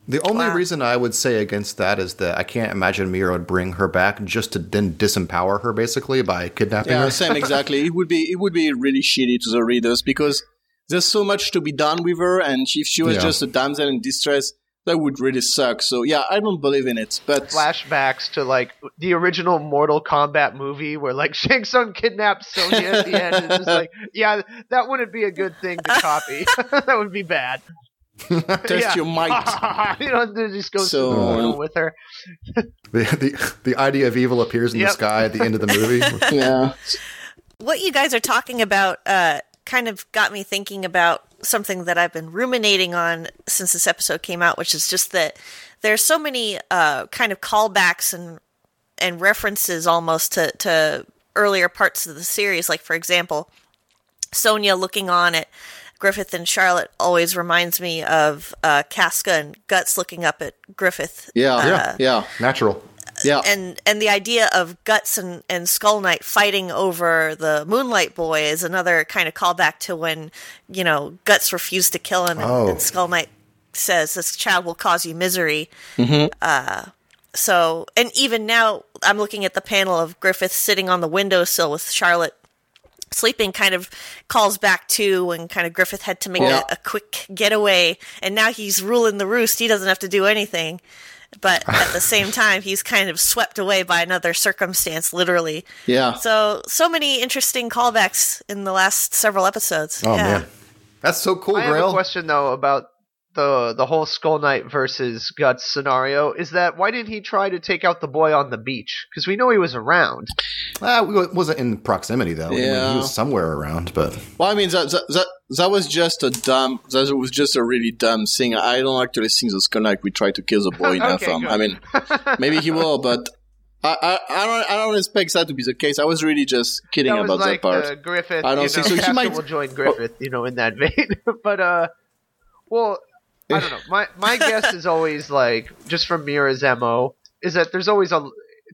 The only Wow. reason I would say against that is that I can't imagine Miura would bring her back just to then disempower her, basically by kidnapping Yeah, her. same exactly. It would be, it would be really shitty to the readers because there's so much to be done with her. And if she was Yeah. just a damsel in distress, that would really suck. So yeah, I don't believe in it, but Flashbacks to like the original Mortal Kombat movie where like Shang Tsung kidnaps Sonya at the end. And it's just like, yeah, that wouldn't be a good thing to copy. that would be bad. test Yeah. your might. you know, they just go So, through the portal with her. The, the the idea of evil appears in Yep. the sky at the end of the movie. yeah. what you guys are talking about uh, kind of got me thinking about something that I've been ruminating on since this episode came out, which is just that there's so many uh, kind of callbacks and and references almost to, to earlier parts of the series. Like for example, Sonia looking on at Griffith and Charlotte always reminds me of uh, Casca and Guts looking up at Griffith. Yeah. Uh, yeah. Yeah. Natural. Yeah. and and the idea of Guts and, and Skull Knight fighting over the Moonlight Boy is another kind of callback to when you know Guts refused to kill him, and, Oh. and Skull Knight says this child will cause you misery. Uh, so, and even now, I'm looking at the panel of Griffith sitting on the windowsill with Charlotte sleeping kind of calls back to when kind of Griffith had to make Yeah. a, a quick getaway and now he's ruling the roost. He doesn't have to do anything. But at the same time, he's kind of swept away by another circumstance, literally. Yeah. So, so many interesting callbacks in the last several episodes. Oh yeah. man, that's so cool, I have a question though about the the whole Skull Knight versus Guts scenario. Is that why didn't he try to take out the boy on the beach? Because we know he was around. Ah, we wa- wasn't in proximity though. I mean, Yeah. he was somewhere around, but Well, I mean that, that that that was just a dumb. That was just a really dumb thing. I don't actually think the Skull Knight would try to kill the boy in that Okay, film. I mean, maybe he will, but I, I I don't I don't expect that to be the case. I was really just kidding that about like that part. uh, Griffith. I don't you think know, so. He might- will join Griffith, you know, in that vein. but uh, well, I don't know. My my guess is always like just from Miura's mo is that there's always a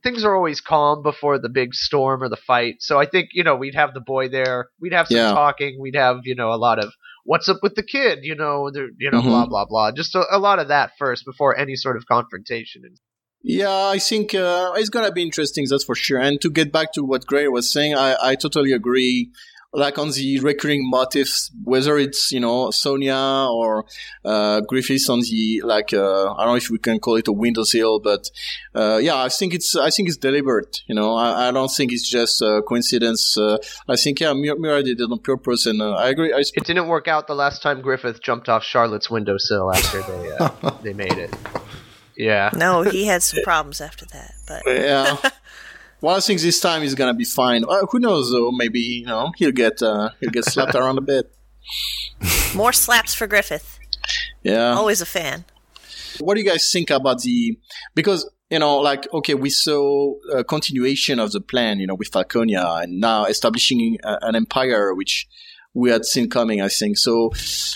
things are always calm before the big storm or the fight. So I think you know we'd have the boy there. We'd have some Yeah. talking. We'd have you know a lot of what's up with the kid. You know, you know, Mhm. blah blah blah. Just a, a lot of that first before any sort of confrontation. Yeah, I think uh, it's gonna be interesting. That's for sure. And to get back to what Gray was saying, I, I totally agree. Like on the recurring motifs, whether it's you know Sonia or uh, Griffiths on the like uh, I don't know if we can call it a windowsill, but uh, yeah, I think it's I think it's deliberate. You know, I, I don't think it's just a coincidence. Uh, I think yeah, Miura, Miura did it on purpose, and uh, I agree. I, It didn't work out the last time Griffith jumped off Charlotte's windowsill after they uh, they made it. Yeah. No, he had some problems after that. But yeah. Well, I think this time he's gonna be fine. Uh, who knows though? Maybe you know he'll get uh, he'll get slapped around a bit. more slaps for Griffith. Yeah. Always a fan. What do you guys think about the? Because you know, like okay, we saw a continuation of the plan, you know, with Falconia, and now establishing a, an empire, which we had seen coming. I think so.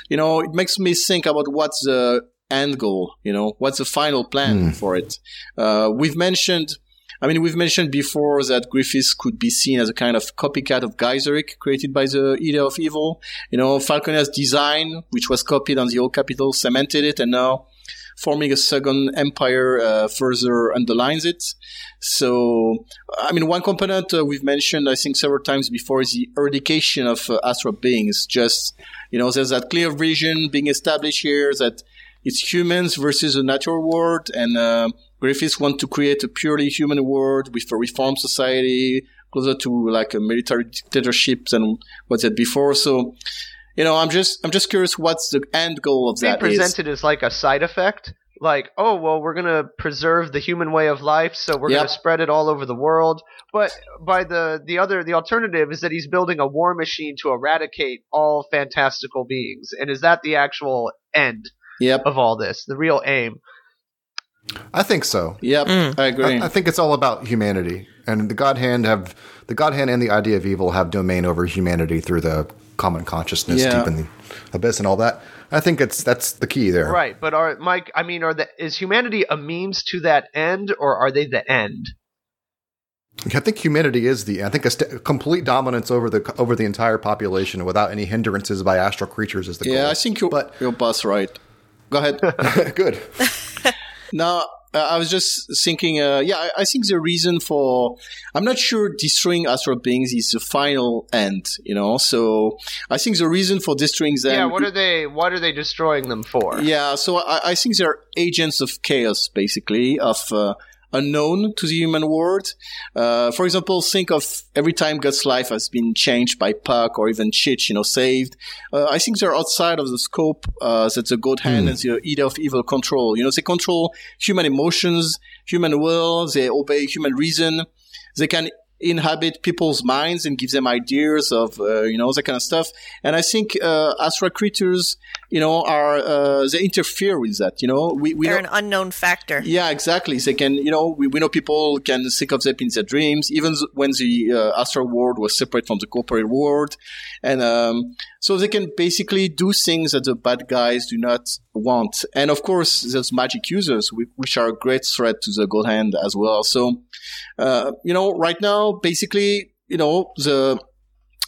You know, it makes me think about what's the end goal. You know, what's the final plan for it? Uh, we've mentioned I mean, we've mentioned before that Griffiths could be seen as a kind of copycat of Gaiseric created by the Eater of Evil. You know, Falconia's design, which was copied on the old capital, cemented it, and now forming a second empire uh, further underlines it. So, I mean, one component uh, we've mentioned, I think, several times before is the eradication of uh, astral beings. Just, you know, there's that clear vision being established here that it's humans versus the natural world, and uh, Griffiths want to create a purely human world with a reformed society, closer to like a military dictatorship than what's it before. So, you know, I'm just I'm just curious what's the end goal of that present is. as like a side effect. Like, oh well, we're gonna preserve the human way of life, so we're Yep. gonna spread it all over the world. But by the the other the alternative is that he's building a war machine to eradicate all fantastical beings. And is that the actual end Yep, of all this? The real aim? I think so. yep, Mm. I agree. I, I think it's all about humanity, and the God Hand have the God Hand and the idea of evil have domain over humanity through the common consciousness Yeah. deep in the abyss and all that. I think it's that's the key there. Right, but are Mike? I mean, are the is humanity a means to that end, or are they the end? I think humanity is the. I think a st- complete dominance over the over the entire population without any hindrances by astral creatures is the yeah, goal. Yeah, I think you're, But- your boss right. Go ahead. good. Now, uh, I was just thinking, uh, yeah, I, I think the reason for, I'm not sure destroying astral beings is the final end, you know, so I think the reason for destroying them. yeah, what are they? What are they destroying them for? Yeah, so I, I think they're agents of chaos, basically, of uh, unknown to the human world. Uh, for example, think of every time Guts' life has been changed by Puck or even Chich, you know, saved. Uh, I think they're outside of the scope uh, that the God Hand and the Eater of Evil control. You know, they control human emotions, human will, they obey human reason. They can inhabit people's minds and give them ideas of, uh, you know, that kind of stuff. And I think uh, astral creatures, you know, are uh, they interfere with that. You know, we we They're know- an unknown factor. yeah, exactly. They can, you know, we, we know people can think of them in their dreams, even when the uh, astral world was separate from the corporeal world. And um, so they can basically do things that the bad guys do not want. And of course, there's magic users, which are a great threat to the God Hand as well. So, uh, you know, right now, basically, you know, the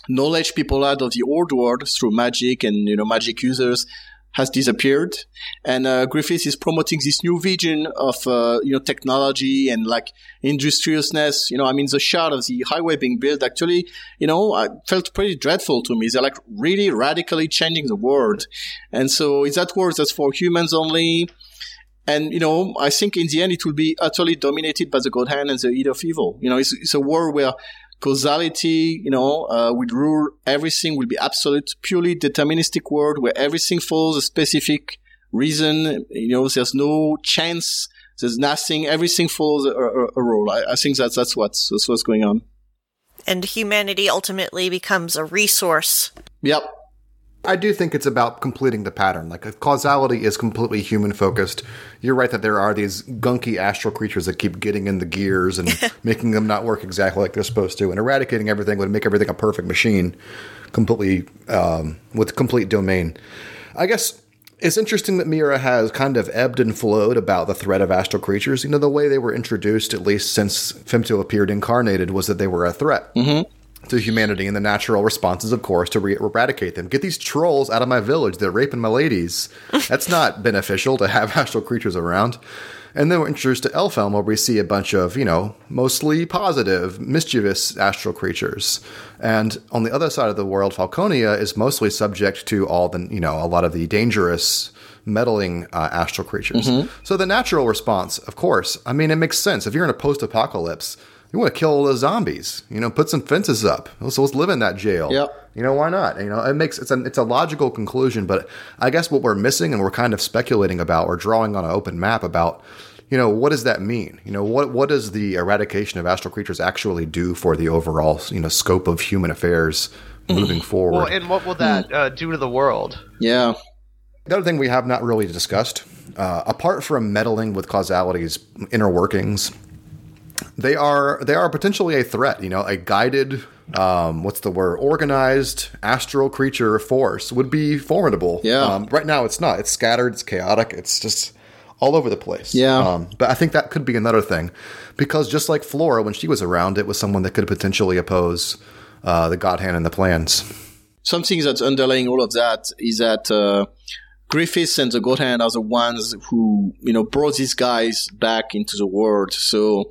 knowledge people had of the old world through magic and, you know, magic users has disappeared. And uh, Griffiths is promoting this new vision of, uh, you know, technology and like industriousness. You know, I mean, the shot of the highway being built actually, you know, I felt pretty dreadful to me. They're like really radically changing the world. And so is that world that's for humans only? And, you know, I think in the end it will be utterly dominated by the God Hand and the Eater of Evil. You know, it's, it's a world where causality, you know, uh, will rule everything, will be absolute, purely deterministic world where everything follows a specific reason. You know, there's no chance, there's nothing, everything follows a, a, a rule. I, I think that's, that's what's, that's what's going on. And humanity ultimately becomes a resource. Yep. I do think it's about completing the pattern. Like if causality is completely human focused. You're right that there are these gunky astral creatures that keep getting in the gears and making them not work exactly like they're supposed to. And eradicating everything would make everything a perfect machine, completely um, with complete domain. I guess it's interesting that Miura has kind of ebbed and flowed about the threat of astral creatures. You know, the way they were introduced, at least since Femto appeared incarnated, was that they were a threat to humanity, and the natural response is, of course, to re- eradicate them. Get these trolls out of my village. They're raping my ladies. That's not beneficial to have astral creatures around. And then we're introduced to Elfhelm, where we see a bunch of, you know, mostly positive, mischievous astral creatures. And on the other side of the world, Falconia is mostly subject to all the, you know, a lot of the dangerous, meddling uh, astral creatures. So the natural response, of course, I mean, it makes sense. If you're in a post apocalypse, you want to kill all the zombies, you know, put some fences up. So let's live in that jail. Yep. You know, why not? You know, it makes it's a it's a logical conclusion, but I guess what we're missing and we're kind of speculating about or drawing on an open map about, you know, what does that mean? You know, what what does the eradication of astral creatures actually do for the overall, you know, scope of human affairs moving forward? Well, and what will that uh, do to the world? Yeah. The other thing we have not really discussed, uh, apart from meddling with causality's inner workings, they are they are potentially a threat. You know, a guided, um, what's the word, organized astral creature force would be formidable. Yeah. Um, right now, it's not. It's scattered. It's chaotic. It's just all over the place. Yeah. Um, but I think that could be another thing, because just like Flora, when she was around, it was someone that could potentially oppose uh, the God Hand and the plans. something that's underlying all of that is that uh, Griffiths and the God Hand are the ones who you know brought these guys back into the world. So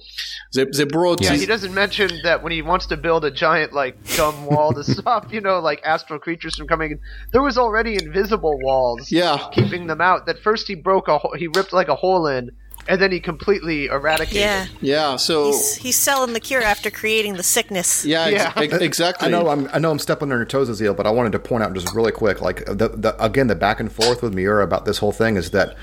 they they brought Yeah, these- he doesn't mention that when he wants to build a giant like dumb wall to stop, you know, like astral creatures from coming in. There was already invisible walls yeah keeping them out. That first he broke a ho- he ripped like a hole in, and then he completely eradicated. Yeah. yeah. So He's, he's selling the cure after creating the sickness. yeah, ex- Yeah. ex- exactly. I know I'm I know I'm stepping on your toes, Azil, but I wanted to point out just really quick, like the, the again the back and forth with Miura about this whole thing is that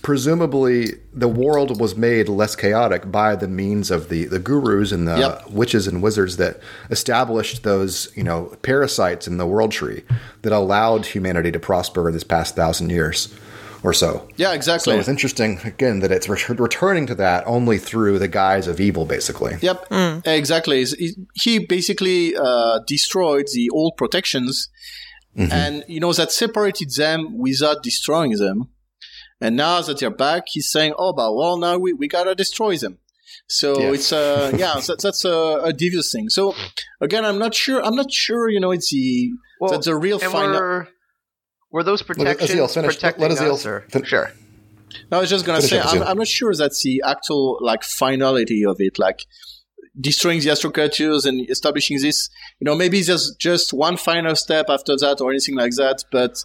presumably the world was made less chaotic by the means of the the gurus and the Yep. witches and wizards that established those you know parasites in the world tree that allowed humanity to prosper this past thousand years or so. Yeah, exactly. So it's interesting again that it's ret- returning to that only through the guise of evil, basically. Yep, exactly. He- He basically uh, destroyed the old protections, and you know that separated them without destroying them. And now that they're back, he's saying, "Oh, but well, now we, we gotta destroy them." So Yeah. it's uh yeah, that, that's a, a devious thing. So again, I'm not sure. I'm not sure. You know, it's the Well, that's the real final. Were, were those protections Azil, finish- uh, protecting let Azil us? Or, fin- sure. I was just gonna Finish say, I'm, I'm not sure that's the actual like finality of it, like destroying the astral creatures and establishing this. You know, maybe there's just one final step after that or anything like that. But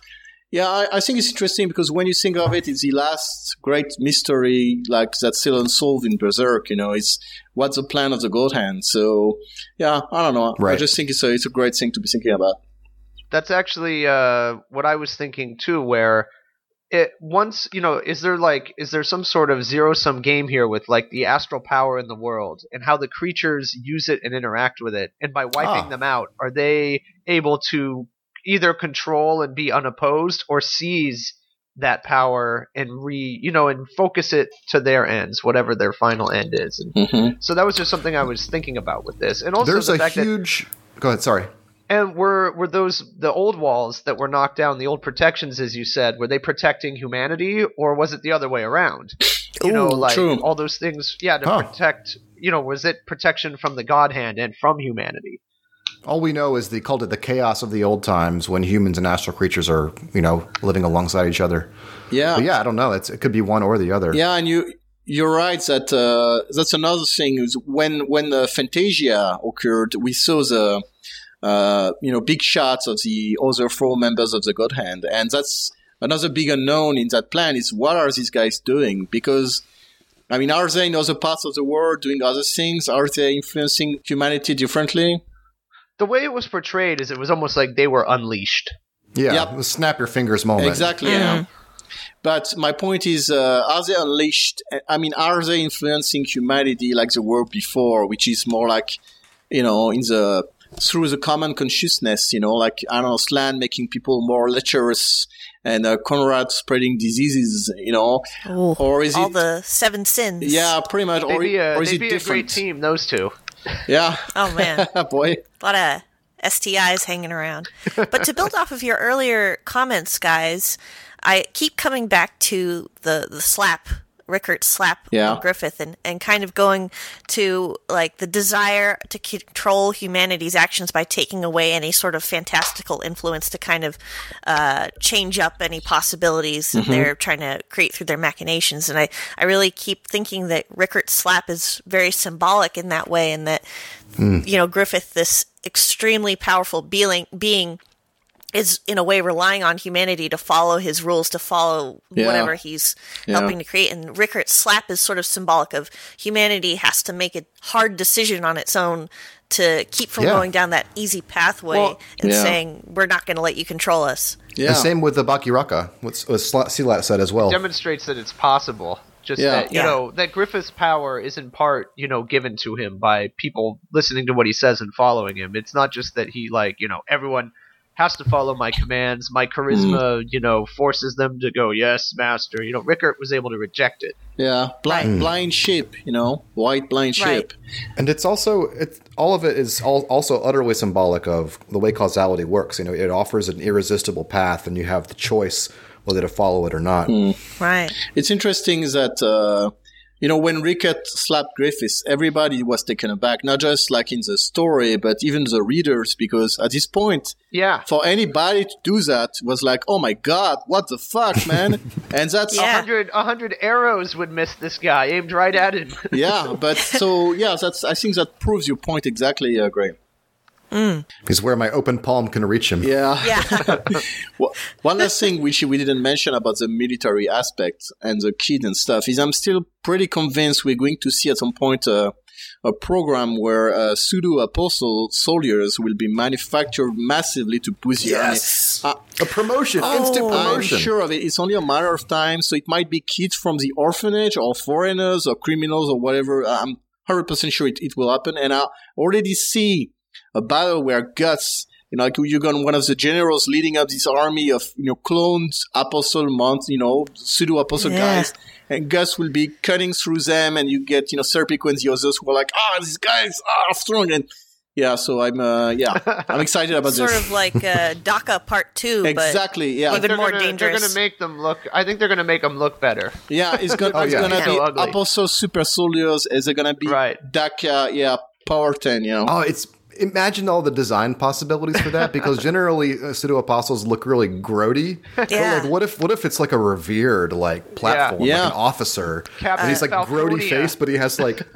yeah, I, I think it's interesting because when you think of it, it's the last great mystery, like that's still unsolved in Berserk. You know, it's what's the plan of the God Hand. So yeah, I don't know. I just think it's a it's a great thing to be thinking about. That's actually uh, what I was thinking too. Where it once you know, is there like is there some sort of zero sum game here with like the astral power in the world and how the creatures use it and interact with it, and by wiping Ah. them out, are they able to either control and be unopposed or seize that power and re you know and focus it to their ends, whatever their final end is. And Mm-hmm. so that was just something I was thinking about with this, and also There's the a fact that huge. Go ahead. Sorry. And were were those the old walls that were knocked down, the old protections, as you said, were they protecting humanity, or was it the other way around? You know, like true. all those things. Yeah, to Huh. protect. You know, was it protection from the God Hand and from humanity? All we know is they called it the chaos of the old times when humans and astral creatures are, you know, living alongside each other. Yeah. But yeah, I don't know. It's, it could be one or the other. Yeah, and you you're right that uh, that's another thing. Is when when the Fantasia occurred, we saw the uh, you know big shots of the other four members of the God Hand, and that's another big unknown in that plan is what are these guys doing? Because I mean, are they in other parts of the world doing other things? Are they influencing humanity differently? The way it was portrayed is it was almost like they were unleashed. Yeah. Yep. it was snap your fingers moment. Exactly. Yeah. But my point is, uh, are they unleashed? I mean, are they influencing humanity like the world before, which is more like, you know, in the through the common consciousness, you know, like I don't know, Slan making people more lecherous and uh, Conrad spreading diseases, you know, Ooh, or is it all it? the seven sins. yeah, pretty much. They'd Or, be a, or is they'd it be a different? great team, those two. Yeah, Oh man, boy. a lot of STIs hanging around. But to build off of your earlier comments, guys, I keep coming back to the the slap. Rickert slap Yeah. Griffith and, and kind of going to like the desire to control humanity's actions by taking away any sort of fantastical influence to kind of uh, change up any possibilities that they're trying to create through their machinations. And I, I really keep thinking that Rickert's slap is very symbolic in that way and that you know, Griffith, this extremely powerful being, being is in a way relying on humanity to follow his rules, to follow Yeah. whatever he's Yeah. helping to create. And Rickert's slap is sort of symbolic of humanity has to make a hard decision on its own to keep from Yeah. going down that easy pathway Well- and Yeah. saying we're not going to let you control us. Yeah. And same with the Bakiraka, what, what Sla- Silat said as well. demonstrates that it's possible. Just Yeah. that you Yeah. know that Griffith's power is in part you know given to him by people listening to what he says and following him. It's not just that he like you know everyone has to follow my commands. My charisma you know forces them to go yes master. You know Rickert was able to reject it. Yeah, blind, blind sheep, you know, white blind Right. And it's also it's all of it is all, also utterly symbolic of the way causality works. You know, it offers an irresistible path, and you have the choice whether to follow it or not. Right. It's interesting that, uh, you know, when Rickert slapped Griffiths, everybody was taken aback, not just like in the story, but even the readers, because at this point, Yeah. for anybody to do that was like, oh my god, what the fuck, man? and that's, A Yeah. hundred, a hundred arrows would miss this guy, aimed right at him. yeah, but so, yeah, that's, I think that proves your point exactly, uh, Graham. He's where my open palm can reach him. Yeah. Yeah. Well, one last thing which we didn't mention about the military aspect and the kid and stuff is I'm still pretty convinced we're going to see at some point uh, a program where uh, pseudo apostle soldiers will be manufactured massively to boost the army. Yes. Uh, a promotion, instant Oh. I'm sure of it. It's only a matter of time. So it might be kids from the orphanage or foreigners or criminals or whatever. I'm 100% sure it, it will happen. And I already see a battle where Guts, you know, like you got one of the generals leading up this army of, you know, clones, apostle monks, you know, pseudo apostle Yeah. guys. And Guts will be cutting through them and you get, you know, Serpico and the others who are like, ah, these guys are strong. And yeah, so I'm, uh, yeah, I'm excited about sort this. Sort of like uh, Daka Part Two, exactly. Yeah. even They're more gonna, dangerous. They're gonna make them look. I think they're gonna make them look better. Yeah, it's gonna, Oh, it's yeah. gonna Yeah. be So. Apostle Super Soldiers. Is it gonna be Right. Daka? Yeah, Power Ten. You know. Oh, it's imagine all the design possibilities for that because generally uh, pseudo apostles look really grody. But, Yeah. like, what if what if it's like a revered like platform, Yeah. like an officer, Captain and he's like grody face, but he has like.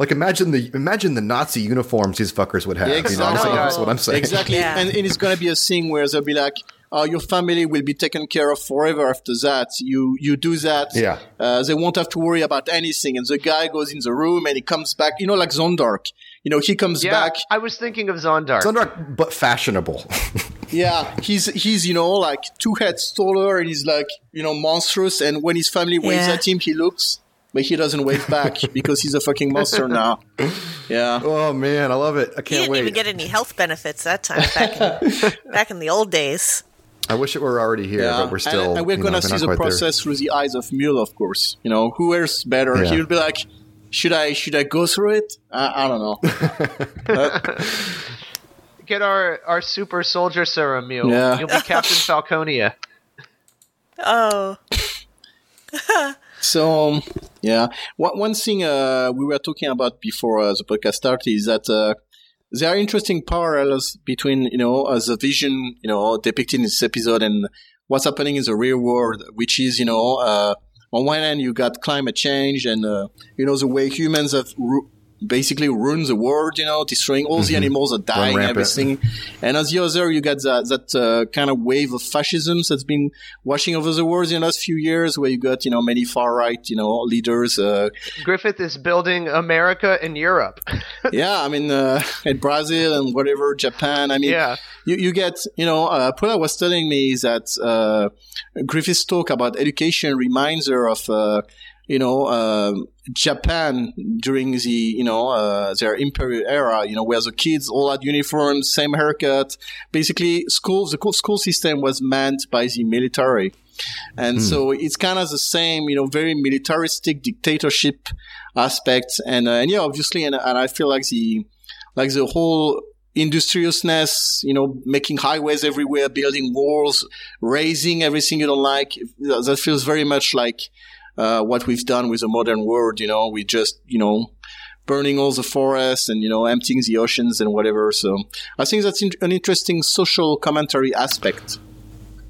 Like imagine the imagine the Nazi uniforms these fuckers would have. Yeah, You know, exactly. Oh, that's what I'm saying. Exactly, Yeah. and, and it's gonna be a thing where they'll be like, "Oh, your family will be taken care of forever after that. You you do that. Yeah. Uh, they won't have to worry about anything." And the guy goes in the room and he comes back. You know, like Zondark. You know, he comes Yeah, back. I was thinking of Zondark. Zondark, but fashionable. Yeah, he's he's you know like two heads taller and he's like you know monstrous. And when his family waves Yeah. at him, he looks, but he doesn't wave back because he's a fucking monster now. Yeah. oh man, I love it! I he can't didn't wait. even get any health benefits that time back in, back in the old days. I wish it were already here, Yeah, but we're still. and, and we're gonna we're see the quite there. process through the eyes of Mule, of course. You know, who wears better? Yeah. He'll be like, should I should I go through it? I, I don't know. Get our our super soldier serum meal. Yeah. You'll be Captain Falconia. Oh, So um, yeah, one one thing uh, we were talking about before uh, the podcast started is that uh, there are interesting parallels between you know uh, the vision you know depicted in this episode and what's happening in the real world, which is you know uh, on one hand you got climate change and uh, you know the way humans have. Basically ruined the world you know destroying all the animals are dying rampant. everything and as the other you got that, that uh, kind of wave of fascism that's been washing over the world in the last few years where you got you know many far right you know leaders uh, Griffith is building America and Europe. yeah i mean uh, and brazil and whatever japan i mean Yeah. you, you get you know uh, Paula was telling me that uh, griffith's talk about education reminds her of uh, you know uh, japan during the you know uh, their imperial era you know where the kids all had uniforms same haircut basically school the school system was manned by the military and so it's kind of the same, you know, very militaristic dictatorship aspect. And, uh, and yeah, obviously, and, and I feel like the, like the whole industriousness, you know, making highways everywhere, building walls, raising everything you don't like. That feels very much like, uh, what we've done with the modern world, you know, we just, you know, burning all the forests and, you know, emptying the oceans and whatever. So I think that's an interesting social commentary aspect.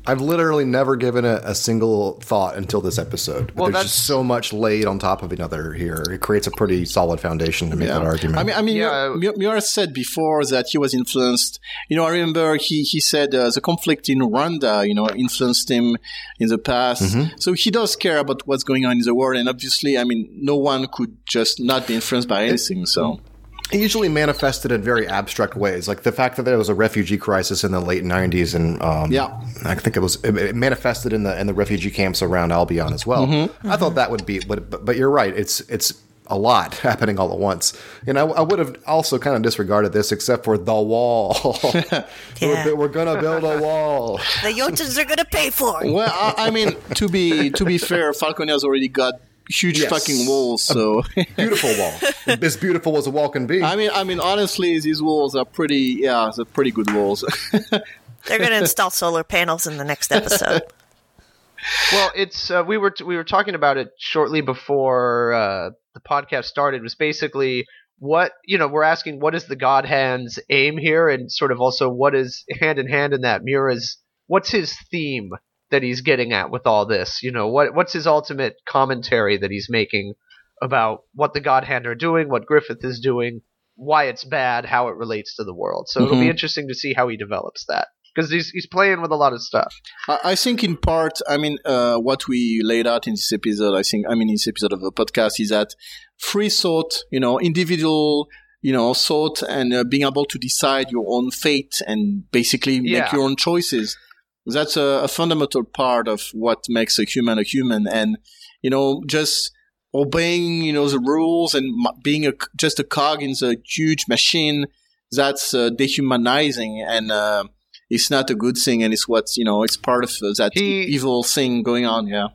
I've literally never given it a single thought until this episode. But Well, there's that's- just so much laid on top of another here. It creates a pretty solid foundation to make that argument. I mean, I mean, Yeah. Miura, Miura said before that he was influenced. You know, I remember he he said uh, the conflict in Rwanda, you know, influenced him in the past. Mm-hmm. So he does care about what's going on in the world, and obviously, I mean, no one could just not be influenced by anything. So it usually manifested in very abstract ways, like the fact that there was a refugee crisis in the late '90s, and um, Yeah. I think it was it, it manifested in the in the refugee camps around Albion as well. Mm-hmm. I thought that would be, but, but but you're right. It's it's a lot happening all at once, and I, I would have also kind of disregarded this, except for the wall. Yeah. we're, we're gonna build a wall. the Jotuns are going to pay for it. well, I, I mean, to be to be fair, Falcon has already got huge Yes. fucking walls. So Beautiful wall, as beautiful as a wall can be. I mean, I mean, honestly, these walls are pretty. Yeah, they're pretty good walls. They're going to install solar panels in the next episode. well, it's uh, we were we were talking about it shortly before uh, the podcast started. Was basically what you know we're asking what is the God Hand's aim here, and sort of also what is hand in hand in that Miura's what's his theme that he's getting at with all this? You know what what's his ultimate commentary that he's making about what the God Hand are doing, what Griffith is doing, why it's bad, how it relates to the world. So it'll be Mhm. interesting to see how he develops that because he's he's playing with a lot of stuff. I I think in part, I mean, uh, what we laid out in this episode, I think, I mean, in this episode of the podcast is that free thought, you know, individual, you know, thought and uh, being able to decide your own fate and basically Yeah. make your own choices. That's a, a fundamental part of what makes a human a human. And, you know, just obeying, you know, the rules and being a, just a cog in the huge machine, that's uh, dehumanizing and, uh, it's not a good thing and it's what you know it's part of uh, that He- evil thing going on yeah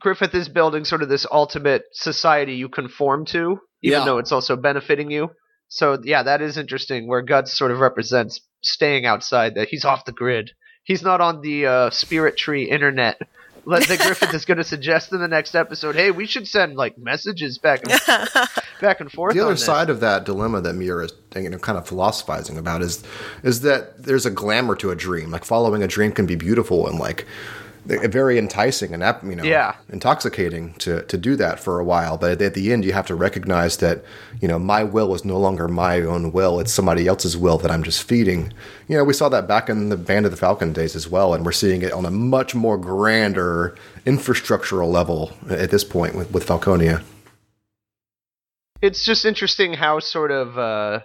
Griffith is building sort of this ultimate society you conform to, even Yeah. though it's also benefiting you. So yeah, that is interesting. Where Guts sort of represents staying outside. That he's off the grid. He's not on the uh, spirit tree internet. Let that Griffith is going to suggest in the next episode. Hey, we should send like messages back and back and forth. the on other this. side of that dilemma that Miura is you know, kind of philosophizing about is is that there's a glamour to a dream. Like following a dream can be beautiful and like very enticing and you know Yeah. intoxicating to to do that for a while. But at the end, you have to recognize that you know my will is no longer my own will; it's somebody else's will that I'm just feeding. You know, we saw that back in the Band of the Falcon days as well, and we're seeing it on a much more grander infrastructural level at this point with, with Falconia. it's just interesting how sort of uh,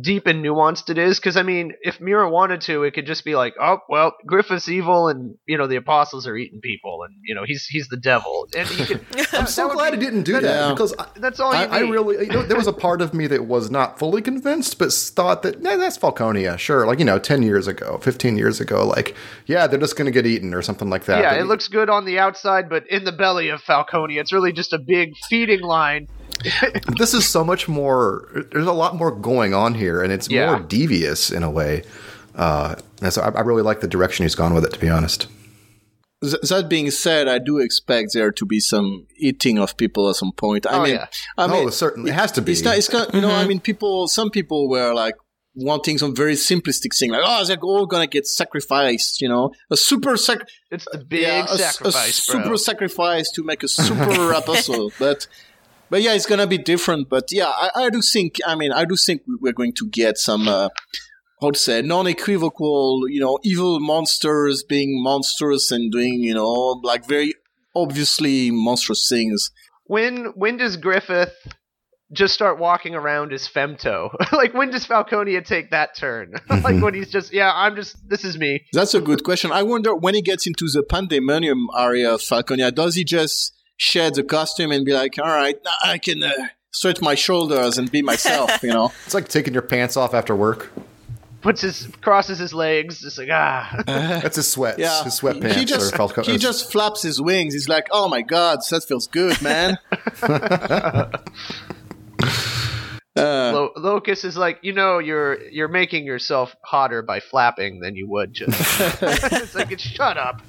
deep and nuanced it is. Because I mean, if Miura wanted to, it could just be like, oh well, Griffith's evil, and you know the apostles are eating people, and you know he's he's the devil. And he could, I'm so glad he didn't do that Yeah. because I, That's all you I, I really, you know, there was a part of me that was not fully convinced, but thought that, yeah, that's Falconia, sure. Like, you know, 10 years ago, 15 years ago, like, yeah, they're just going to get eaten or something like that. Yeah, But it looks good on the outside, but in the belly of Falconia, it's really just a big feeding line. This is so much more, there's a lot more going on here, and it's Yeah. more devious in a way. Uh, and so I, I really like the direction he's gone with it, to be honest. That being said i do expect there to be some eating of people at some point i Oh, mean yeah. i mean oh, certainly. It has to be. it's not it's not you know i mean people some people were like wanting some very simplistic thing like oh they're all gonna get sacrificed you know a super sac It's the big yeah, a, s- a sacrifice, bro. super sacrifice to make a super apostle. But but yeah, it's gonna be different. But yeah, I, I do think. I mean, I do think we're going to get some. Uh, how to say non-equivocal, you know, evil monsters being monstrous and doing, you know, like very obviously monstrous things. when when does Griffith just start walking around as Femto? like when does Falconia take that turn? like when he's just yeah, I'm just this is me. That's a good question. I wonder when he gets into the pandemonium area of Falconia, does he just shed the costume and be like, all right, I can uh, stretch my shoulders and be myself, you know? It's like taking your pants off after work. Puts his crosses his legs, just like ah. That's his sweat. Yeah, his sweatpants. He just or Falco- he just flaps his wings. He's like, "Oh my god, that feels good, man." uh, Lo- Locus is like, you know, you're you're making yourself hotter by flapping than you would just. it's like, it's, shut up.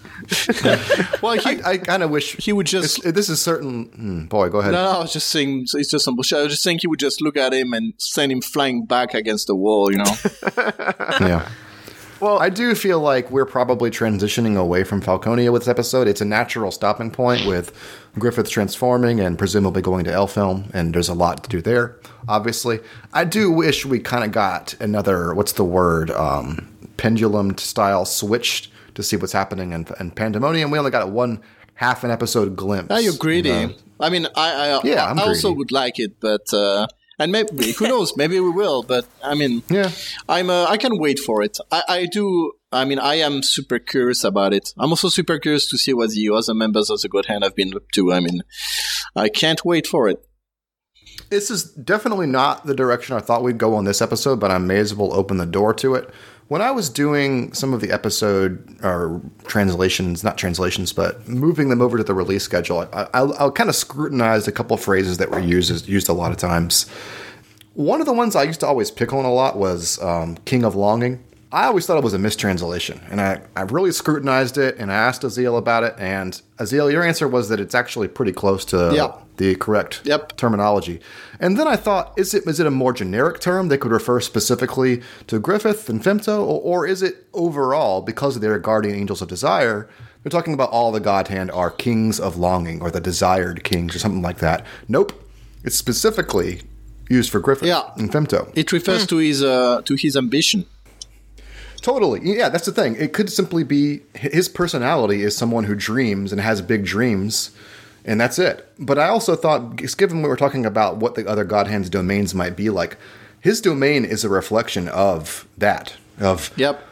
well, he I, I kind of wish he would just. This is certain. hmm, boy, go ahead. No, no, I was just saying it's just some bullshit. I was just saying he would just look at him and send him flying back against the wall. You know. Yeah. Well, I do feel like we're probably transitioning away from Falconia with this episode. It's a natural stopping point with Griffith transforming and presumably going to Elfhelm, and there's a lot to do there, obviously. I do wish we kind of got another, what's the word, um, pendulum style switch to see what's happening in, in Pandemonium. We only got one half an episode glimpse. Now you're greedy. you know? I mean, I I, Yeah, I'm I also greedy. would like it, but uh, and maybe who knows? Maybe we will. But I mean, Yeah. I'm uh, I can wait for it. I, I do. I mean, I am super curious about it. I'm also super curious to see what the other members of the God Hand have been up to. I mean, I can't wait for it. This is definitely not the direction I thought we'd go on this episode, but I may as well open the door to it. When I was doing some of the episode or translations, not translations, but moving them over to the release schedule, I, I, I kind of scrutinized a couple of phrases that were used used a lot of times. One of the ones I used to always pick on a lot was um, "King of Longing." I always thought it was a mistranslation, and I, I really scrutinized it and I asked Aziel about it. And Aziel, your answer was that it's actually pretty close to Yeah. the correct Yep. terminology. And then I thought, is it is it a more generic term that could refer specifically to Griffith and Femto, or, or is it overall because they're guardian angels of desire? They're talking about all the God Hand are kings of longing, or the desired kings, or something like that. Nope, it's specifically used for Griffith Yeah. and Femto. It refers to his uh, to his ambition. Totally. Yeah, that's the thing. It could simply be his personality is someone who dreams and has big dreams, and that's it. But I also thought, just given we were talking about what the other God Hand's domains might be like, his domain is a reflection of that, of Yep.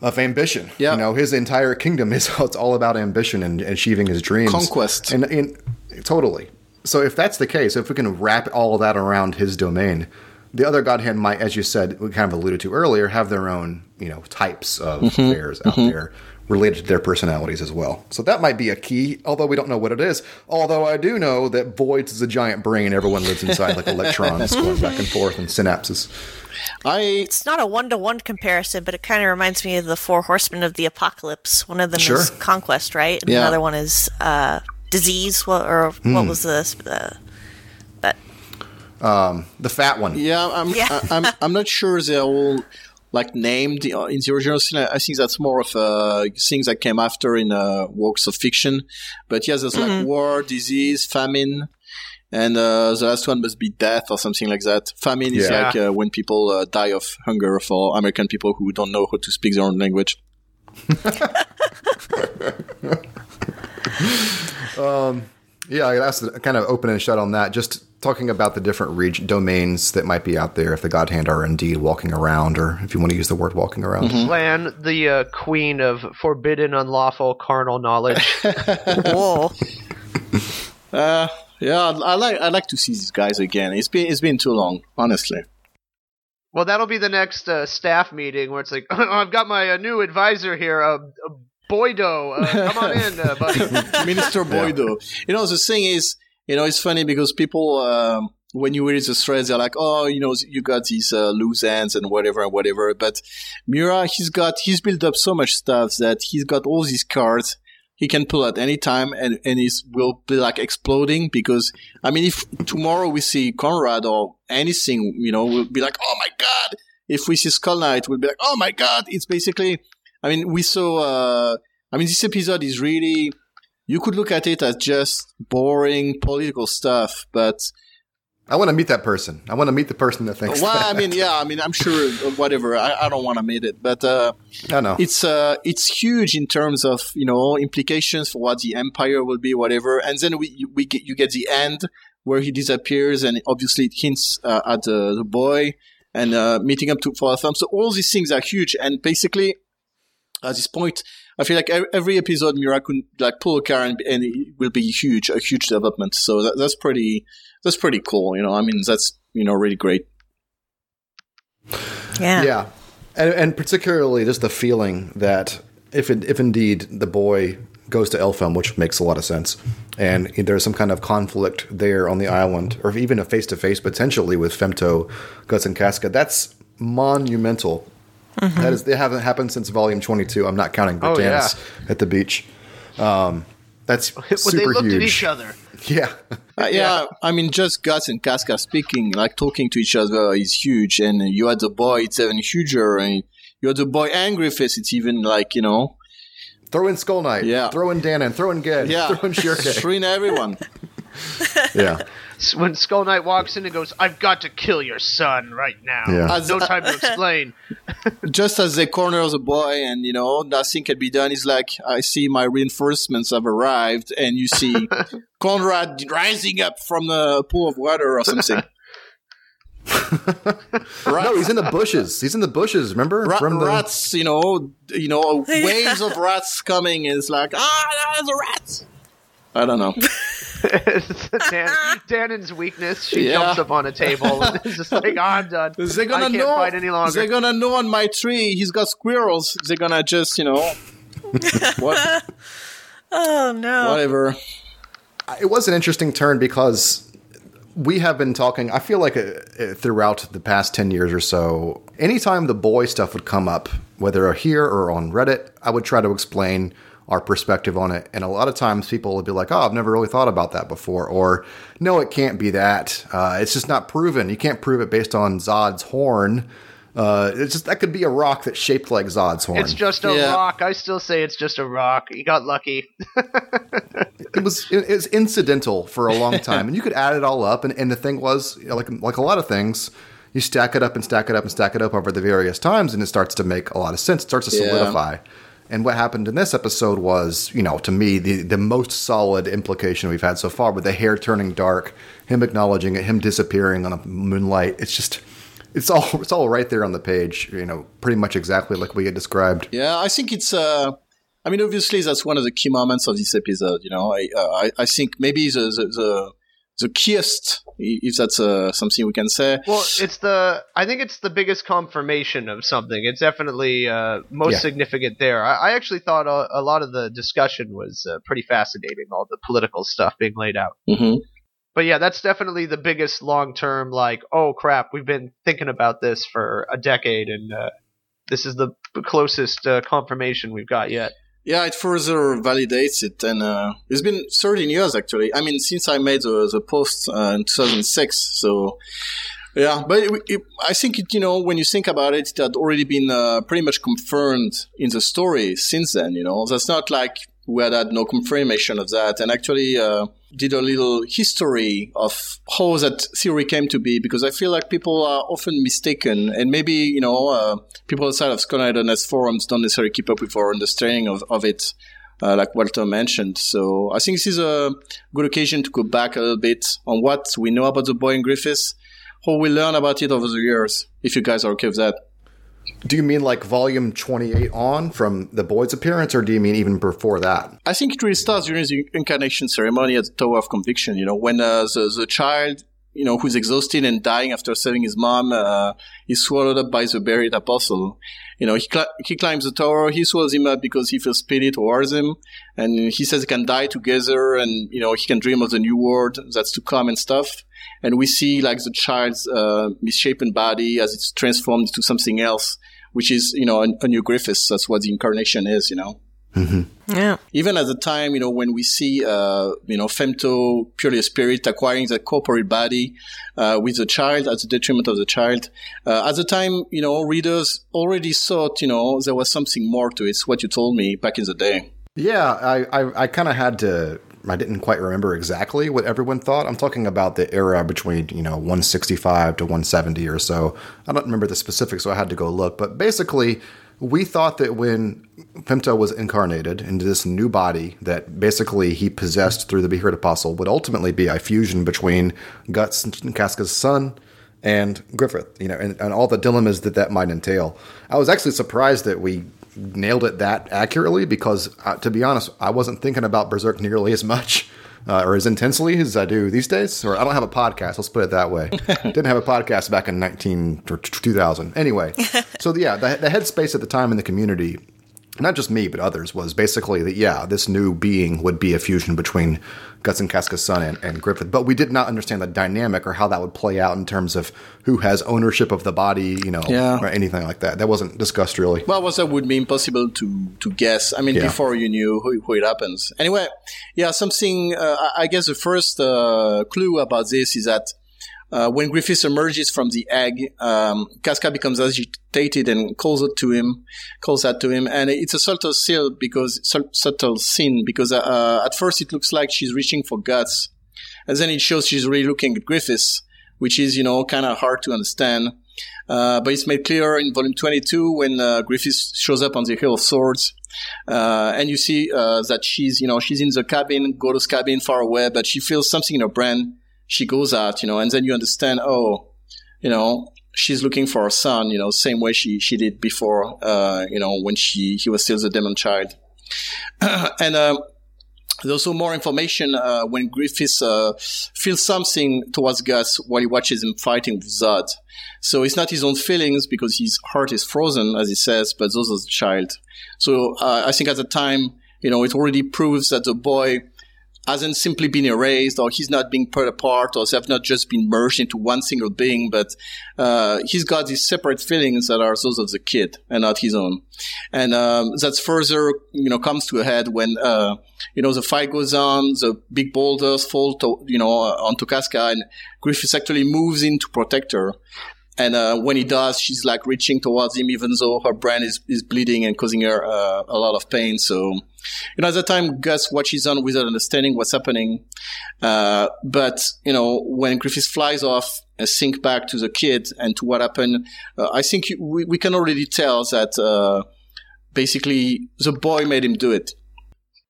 of ambition. Yeah. You know, his entire kingdom is it's all about ambition and achieving his dreams. Conquest. And, and totally. So if that's the case, if we can wrap all that around his domain, the other God hand might, as you said, we kind of alluded to earlier, have their own, you know, types of Mm-hmm. affairs out there related to their personalities as well. So that might be a key, although we don't know what it is. Although I do know that Voids is a giant brain everyone lives inside, like electrons going back and forth and synapses. I It's not a one to one comparison, but it kind of reminds me of the Four Horsemen of the Apocalypse. One of them Sure. is conquest, right? And Yeah. Another one is uh, disease. What or Hmm. what was this? Uh, but The fat one. yeah, I'm Yeah. I, I'm I'm not sure they're all like named uh, in the original scene. I I think that's more of uh, things that came after in uh, works of fiction. But yeah, there's like war, disease, famine. And uh, the last one must be death or something like that. Famine is Yeah. like uh, when people uh, die of hunger for American people who don't know how to speak their own language. Yeah, that's the- kind of open and shut on that. Just talking about the different region domains that might be out there if the God Hand are indeed walking around, or if you want to use the word walking around. Slan, the uh, queen of forbidden, unlawful, carnal knowledge. whoa, Uh, yeah, I, I like I like to see these guys again. It's been it's been too long, honestly. well, that'll be the next uh, staff meeting where it's like, I've got my uh, new advisor here, uh, uh, Boydo. Uh, come on in, uh, buddy. Minister Boydo. You know, the thing is, you know, it's funny because people, um, when you read the threads, they're like, oh, you know, you got these uh, loose ends and whatever and whatever. But Miura, he's got, he's built up so much stuff that he's got all these cards he can pull at any time and, and he will be like exploding because, I mean, if tomorrow we see Conrad or anything, you know, we'll be like, oh my God. If we see Skull Knight, we'll be like, oh my God. It's basically, I mean, we saw, uh, I mean, this episode is really, you could look at it as just boring political stuff, but I want to meet that person. I want to meet the person that thinks. well, that. I mean, yeah, I mean, I'm sure uh, whatever. I, I don't want to meet it, but uh, I know. it's uh, it's huge in terms of you know implications for what the empire will be, whatever. And then we we get you get the end where he disappears, and obviously it hints uh, at the, the boy and uh, meeting up to for a film. So all these things are huge, and basically at this point, I feel like every episode Miura could like pull a car and, and it will be huge, a huge development. So that, that's pretty, that's pretty cool. You know, I mean, that's you know really great. yeah, yeah, and, and particularly just the feeling that if it, if indeed the boy goes to Elfhelm, which makes a lot of sense, and there's some kind of conflict there on the island, or even a face to face potentially with Femto, Guts, and Casca, that's monumental. That is, they haven't happened since Volume 22. I'm not counting Oh, Vritannis at the beach. Um, that's when super they looked huge. at each other. Yeah, Uh, yeah, I mean, just Guts and Casca speaking, like talking to each other is huge. And you had the boy, it's even huger. And you had the boy and Griffiths, it's even like, you know, throw in Skull Knight. Yeah. throw in Danann. Throw in Ged. yeah, throw in Schierke. throwing everyone. yeah. S- When Skull Knight walks in and goes, I've got to kill your son right now. Yeah. As- No time to explain. just as they corner the boy and, you know, nothing can be done, he's like, I see my reinforcements have arrived. And you see Conrad rising up from the pool of water or something. No, he's in the bushes. He's in the bushes. Remember Ra- from the rats, you know, you know, waves of rats coming. And it's like, ah, there's a rat. I don't know. Dan, Danann's weakness. She Yeah. jumps up on a table and is just like, oh, I'm done. They're gonna I can't know. fight any longer. They're gonna know on my tree. He's got squirrels. They're gonna just, you know, what, Oh no. whatever. it was an interesting turn because we have been talking i feel like uh, uh, throughout the past 10 years or so anytime the boy stuff would come up whether here or on Reddit, I would try to explain our perspective on it. And a lot of times people would be like, oh, I've never really thought about that before. Or, no, it can't be that. Uh, it's just not proven. You can't prove it based on Zod's horn. Uh, it's just that could be a rock that's shaped like Zod's horn. It's just a Yeah. rock. I still say it's just a rock. You got lucky. it was it, was incidental for a long time, and you could add it all up. And, and the thing was, you know, like like a lot of things, you stack it up and stack it up and stack it up over the various times, and it starts to make a lot of sense. It starts to Yeah. And what happened in this episode was, you know, to me, the, the most solid implication we've had so far with the hair turning dark, him acknowledging it, him disappearing on a moonlight. It's just, it's all, it's all right there on the page, you know, pretty much exactly like we had described. Yeah, I think it's. Uh, I mean, obviously, that's one of the key moments of this episode. You know, I uh, I, I think maybe the the the, the keyest, if that's uh, something we can say. Well, it's the. I think it's the biggest confirmation of something. It's definitely uh, most Yeah. significant there. I, I actually thought a, a lot of the discussion was uh, pretty fascinating. All the political stuff being laid out. hmm But yeah, that's definitely the biggest long term. Like, oh crap, we've been thinking about this for a decade, and uh, this is the closest uh, confirmation we've got yet. Yeah, it further validates it, and uh, it's been 13 years actually. I mean, since I made the the post uh, in 2006, so yeah. But it, it, I think it, you know when you think about it, it had already been uh, pretty much confirmed in the story since then. You know, that's not like we had had no confirmation of that, and actually uh, did a little history of how that theory came to be, because I feel like people are often mistaken, and maybe you know uh, people outside of Skull.net forums don't necessarily keep up with our understanding of, of it. Uh, like Walter mentioned. So I think this is a good occasion to go back a little bit on what we know about the boy in Griffiths, how we learn about it over the years, if you guys are okay with that. Do you mean like volume 28 on from the boy's appearance, or do you mean even before that? I think it really starts during the incarnation ceremony at the Tower of Conviction. You know, when uh, the the child, you know, who's exhausted and dying after saving his mom, uh, is swallowed up by the buried apostle. You know, he cl- he climbs the tower. He swallows him up because he feels pity towards him, and he says he can die together, and you know, he can dream of the new world that's to come and stuff. And we see like the child's uh, misshapen body as it's transformed into something else, which is you know a, a new Griffiths. That's what the incarnation is. You know Yeah. even at the time, you know, when we see, uh, you know, Femto, purely a spirit, acquiring that corporeal body, uh, with the child at the detriment of the child, uh, at the time, you know, readers already thought, you know, there was something more to it. It's what you told me back in the day. Yeah, I, I, I kind of had to. I didn't quite remember exactly what everyone thought. I'm talking about the era between you know 165 to 170 or so. I don't remember the specifics, so I had to go look. But basically, we thought that when Femto was incarnated into this new body that basically he possessed through the Beheaded Apostle would ultimately be a fusion between Guts and Casca's son and Griffith, you know, and, and all the dilemmas that that might entail. I was actually surprised that we nailed it that accurately because, uh, to be honest, I wasn't thinking about Berserk nearly as much uh, or as intensely as I do these days. Or I don't have a podcast. Let's put it that way. Didn't have a podcast back in 19 or 2000. Anyway, so yeah, the, the headspace at the time in the community. Not just me, but others was basically that yeah, this new being would be a fusion between Guts and Casca's son and, and Griffith, but we did not understand the dynamic or how that would play out in terms of who has ownership of the body, you know, Yeah. or anything like that. That wasn't discussed really. Well, was that would be impossible to to guess. I mean, Yeah. before you knew who, who it happens. Anyway, yeah, something. Uh, I- I guess the first uh, clue about this is that uh, when Griffiths emerges from the egg, um, Casca becomes agitated and calls it to him, calls that to him, and it's a subtle seal because subtle scene because uh, at first it looks like she's reaching for guts, and then it shows she's really looking at Griffiths, which is you know kind of hard to understand. Uh, but it's made clear in volume 22 when uh, Griffiths shows up on the Hill of Swords. Uh, and you see uh, that she's, you know, she's in the cabin, Goto's cabin, far away, but she feels something in her brain. She goes out, you know, and then you understand, oh, you know, she's looking for her son, you know, same way she, she did before, uh, you know, when she, he was still the demon child. and, um, there's also more information uh, when Griffiths uh, feels something towards Guts while he watches him fighting with Zod. So it's not his own feelings because his heart is frozen, as he says, but those of the child. So uh, I think at the time, you know, it already proves that the boy hasn't simply been erased or he's not being put apart or have not just been merged into one single being, but uh, he's got these separate feelings that are those of the kid and not his own. And um, that's further, you know, comes to a head when, uh, you know, the fight goes on, the big boulders fall, to, you know, onto Casca and Griffiths actually moves in to protect her. And uh, when he does, she's like reaching towards him, even though her brain is, is bleeding and causing her uh, a lot of pain. So, you know, at the time, Guts watches on without understanding what's happening. Uh, but, you know, when Griffiths flies off and sink back to the kid and to what happened, uh, I think we, we can already tell that uh, basically the boy made him do it.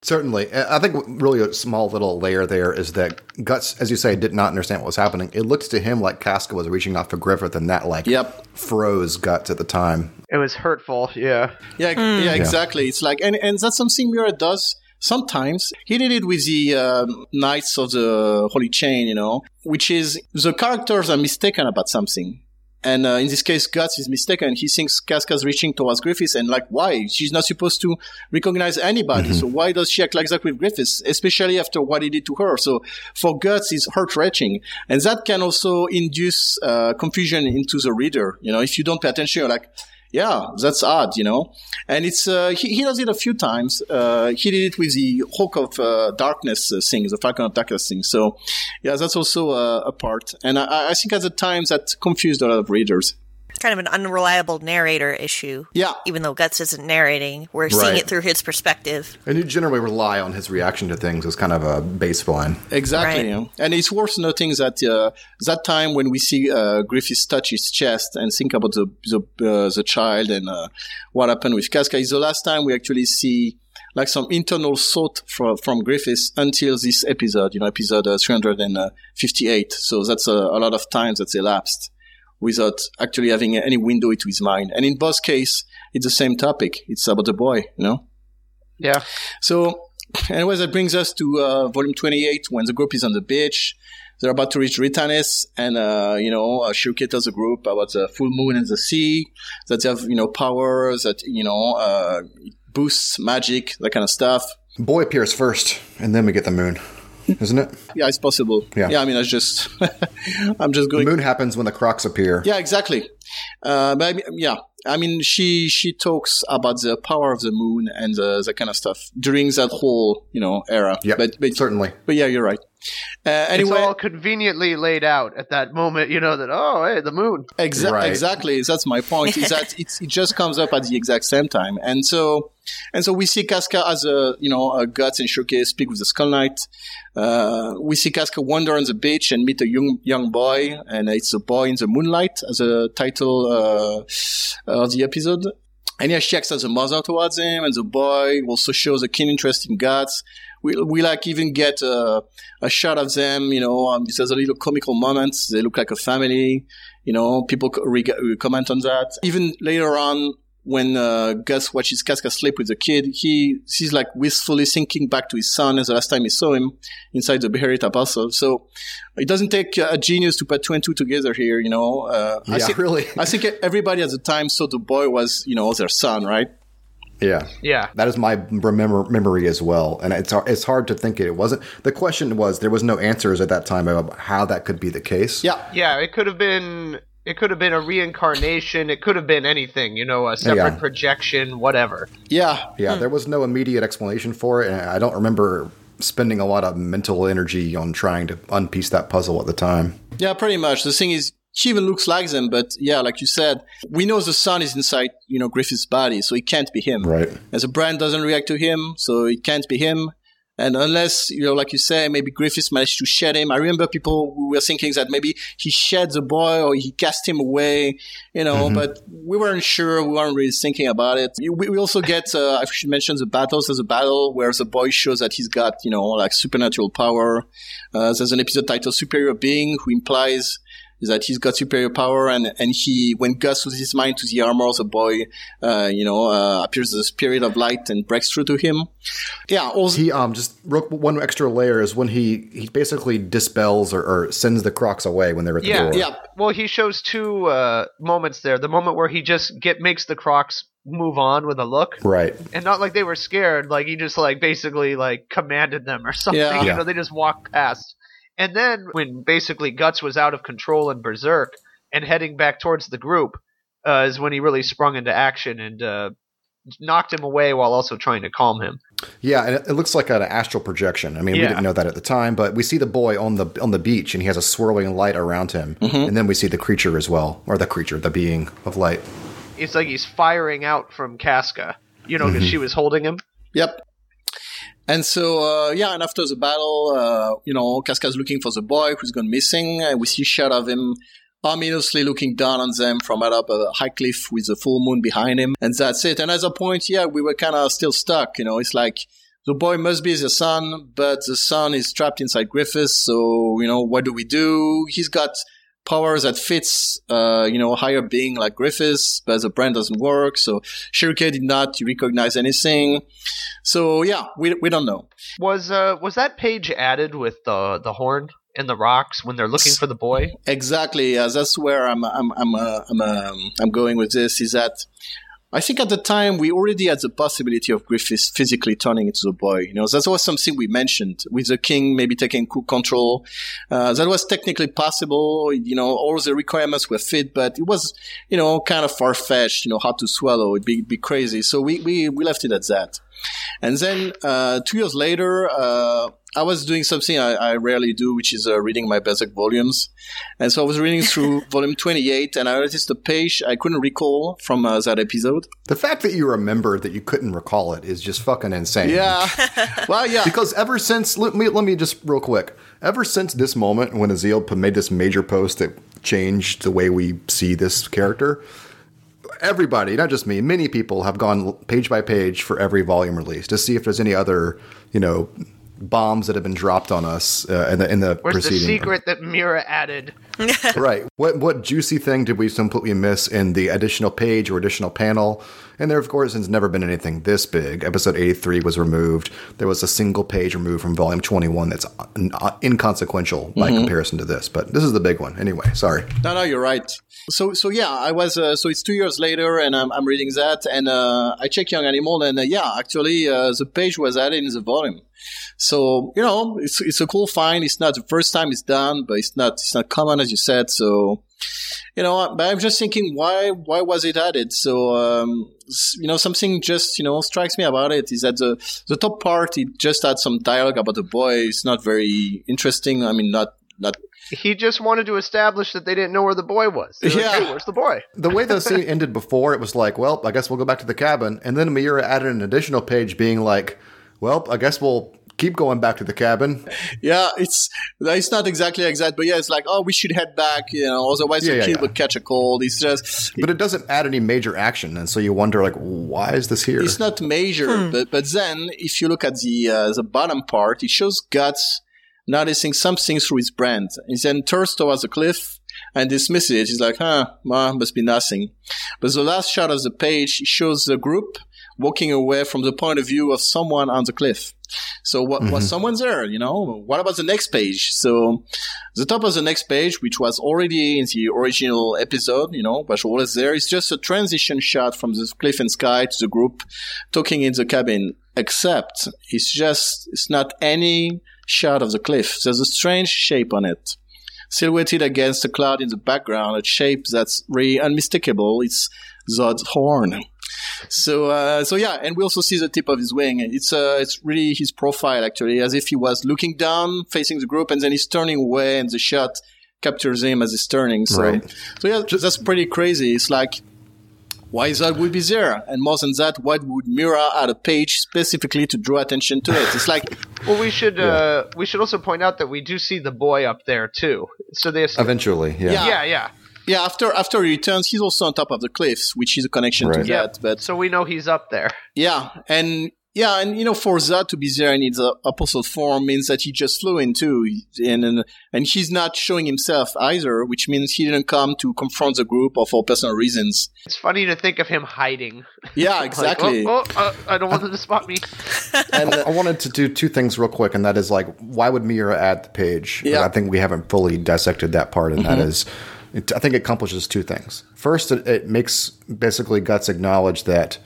Certainly. I think really a small little layer there is that Guts, as you say, did not understand what was happening. It looks to him like Casca was reaching out for Griffith and that like yep. froze Guts at the time. It was hurtful, yeah. Yeah, mm. yeah, exactly. It's like, and, and that's something Miura does sometimes. He did it with the um, Knights of the Holy Chain, you know, which is the characters are mistaken about something. And uh, in this case, Guts is mistaken. He thinks Casca's reaching towards Griffiths, and like, why? She's not supposed to recognize anybody. Mm-hmm. So why does she act like that with Griffiths, especially after what he did to her? So for Guts, it's heart wrenching, and that can also induce uh, confusion into the reader. You know, if you don't pay attention, you're like, yeah, that's odd, you know. And it's uh, he, he does it a few times. Uh, he did it with the Hawk of uh, Darkness uh, thing, the Falcon of Darkness thing. So yeah, that's also uh, a part. And I, I think at the time that confused a lot of readers kind of an unreliable narrator issue. Yeah. Even though Guts isn't narrating, we're right. seeing it through his perspective. And you generally rely on his reaction to things as kind of a baseline. Exactly. Right. And it's worth noting that uh, that time when we see uh, Griffiths touch his chest and think about the the, uh, the child and uh, what happened with Casca is the last time we actually see like some internal thought from, from Griffiths until this episode, you know, episode uh, 358. So that's a, a lot of time that's elapsed without actually having any window into his mind. And in both cases, it's the same topic. It's about the boy, you know? Yeah. So, anyway, that brings us to uh, volume 28 when the group is on the beach. They're about to reach Vritannis, and uh, you know, uh, Schierke tells the group about the full moon and the sea, that they have you know powers that you know uh, boosts magic, that kind of stuff. Boy appears first, and then we get the moon isn't it? Yeah, it's possible. Yeah, yeah I mean, I just, I'm just going. The moon happens when the crocs appear. Yeah, exactly. Uh, but I mean, yeah, I mean, she she talks about the power of the moon and the, that kind of stuff during that whole you know era. Yeah, but, but certainly. But yeah, you're right. Uh, anyway, it's all conveniently laid out at that moment. You know that oh, hey, the moon. Exa- right. Exactly. That's my point. is that it just comes up at the exact same time, and so and so we see Casca as a you know a guts and showcase speak with the Skull Knight. Uh, we see Casca wander on the beach and meet a young young boy, and it's a boy in the moonlight as a title uh, of the episode. And yeah, she acts as a mother towards him, and the boy also shows a keen interest in guts. We, we like even get a, a shot of them, you know, um, there's a little comical moment. They look like a family, you know, people comment on that. Even later on, when uh, Guts watches Casca sleep with the kid, he he's like wistfully thinking back to his son as the last time he saw him inside the Behelit Apostle. So it doesn't take a genius to put two and two together here, you know. Uh, yeah, I think, really. I think everybody at the time saw the boy was, you know, their son, right? Yeah, yeah. That is my remember memory as well, and it's it's hard to think it wasn't. The question was there was no answers at that time about how that could be the case. Yeah, yeah. It could have been it could have been a reincarnation. It could have been anything, you know, a separate yeah. projection, whatever. Yeah. Yeah, hmm. there was no immediate explanation for it. And I don't remember spending a lot of mental energy on trying to unpiece that puzzle at the time. Yeah, pretty much. The thing is, she even looks like them, but yeah, like you said, we know the son is inside, you know, Griffith's body, so it can't be him. Right. As a brand doesn't react to him, so it can't be him. And unless, you know, like you say, maybe Griffiths managed to shed him. I remember people who were thinking that maybe he shed the boy or he cast him away, you know, mm-hmm. but we weren't sure. We weren't really thinking about it. We, we also get, uh, I should mention the battles. There's a battle where the boy shows that he's got, you know, like supernatural power. Uh, there's an episode titled Superior Being who implies is that he's got superior power and, and he, when Guts loses his mind to the armor, the boy, uh, you know, uh, appears as a spirit of light and breaks through to him. Yeah. Also, he, um, just wrote one extra layer is when he, he basically dispels or, or sends the crocs away when they're at the yeah, door. Yeah. Well, he shows two, uh, moments there. The moment where he just get, makes the crocs move on with a look. Right. And not like they were scared, like he just like basically like commanded them or something. Yeah. You know, they just walked past. And then when basically Guts was out of control and Berserk and heading back towards the group, uh, is when he really sprung into action and uh, knocked him away while also trying to calm him. Yeah, and it, it looks like an astral projection. I mean, we didn't know that at the time, but we see the boy on the on the beach, and he has a swirling light around him, and then we see the creature as well, or the creature, the being of light. It's like he's firing out from Casca, you know, because Mm-hmm. she was holding him. Yep. And so, uh, yeah, and after the battle, uh, you know, Casca's looking for the boy who's gone missing. And we see a shot of him ominously looking down on them from up a high cliff with the full moon behind him. And that's it. And at that point, yeah, we were kind of still stuck. You know, it's like the boy must be the son, but the son is trapped inside Griffiths. So, you know, what do we do? He's got powers that fits, uh, you know, a higher being like Griffiths, but the brand doesn't work. So Schierke did not recognize anything. So yeah, we, we don't know. Was uh was that page added with the the horn and the rocks when they're looking for the boy? Exactly. Uh, that's where I'm, I'm, I'm, uh, I'm, um, I'm going with this is that I think at the time we already had the possibility of Griffiths physically turning into the boy. You know, that was something we mentioned with the king maybe taking co- control. Uh, that was technically possible. You know, all the requirements were fit, but it was, you know, kind of far fetched, you know, hard to swallow. It'd be, be crazy. So we, we, we left it at that. And then, uh, two years later, uh, I was doing something I, I rarely do, which is uh, reading my Berserk volumes. And so I was reading through volume 28 and I noticed a page I couldn't recall from uh, that episode. The fact that you remember that you couldn't recall it is just fucking insane. Yeah. well, yeah. Because ever since, let me, let me just real quick, ever since this moment when Aziel made this major post that changed the way we see this character, everybody, not just me, many people have gone page by page for every volume release to see if there's any other, you know, bombs that have been dropped on us uh, in the in the Where's the secret that Miura added? right. What what juicy thing did we completely miss in the additional page or additional panel? And there, of course, has never been anything this big. Episode 83 was removed. There was a single page removed from volume 21 that's un- uh, inconsequential by comparison to this. But this is the big one. Anyway, sorry. No, no, you're right. So, so yeah, I was. Uh, so it's two years later, and I'm, I'm reading that, and uh, I check Young Animal, and uh, yeah, actually, uh, the page was added in the volume. So you know, it's it's a cool find. It's not the first time it's done, but it's not it's not common as you said. So you know, but I'm just thinking, why why was it added? So um, you know, something just you know strikes me about it is that the the top part it just had some dialogue about the boy. It's not very interesting. I mean, not not He just wanted to establish that they didn't know where the boy was. They were like, Yeah. "Hey, where's the boy? The way the scene ended before, it was like, well, I guess we'll go back to the cabin. And then Miura added an additional page being like, well, I guess we'll keep going back to the cabin. Yeah, it's it's not exactly like that, but yeah, it's like oh, we should head back, you know, otherwise Yeah, the yeah, kid yeah. would catch a cold. It's just But it doesn't add any major action. And so you wonder, like, why is this here? it's not major. But but then if you look at the uh, the bottom part, it shows guts noticing something through his brand. He then turns towards the cliff and dismisses it. He's like, huh, well, must be nothing. But the last shot of the page shows the group walking away from the point of view of someone on the cliff. So what was mm-hmm. someone there? You know, what about the next page? So the top of the next page, which was already in the original episode, you know, but always there, is just a transition shot from the cliff and sky to the group talking in the cabin. Except it's just it's not any shot of the cliff. There's a strange shape on it silhouetted against the cloud in the background, a shape that's really unmistakable. It's Zod's horn. So, uh, so yeah, and we also see the tip of his wing. It's, uh, it's really his profile actually, as if he was looking down, facing the group, and then he's turning away, and the shot captures him as he's turning. So, Right. so yeah, that's pretty crazy. It's like, why that would be there? And more than that, why would Miura add a page specifically to draw attention to it? It's like, Well, we should uh, we should also point out that we do see the boy up there too. So they Eventually, yeah. Yeah. yeah, yeah. Yeah, after, after he returns, he's also on top of the cliffs, which is a connection Right. to Yeah. that. But So we know he's up there. Yeah, and yeah, and you know, for Zod to be there in his uh, apostle form means that he just flew in too, and, and and he's not showing himself either, which means he didn't come to confront the group or for personal reasons. It's funny to think of him hiding. Yeah, Like, exactly. oh, oh, uh, I don't want them to spot me. And I wanted to do two things real quick, and that is like, why would Miura add the page? Yeah. I think we haven't fully dissected that part, and that is, It, I think it accomplishes two things. First, it, it makes basically Guts acknowledge that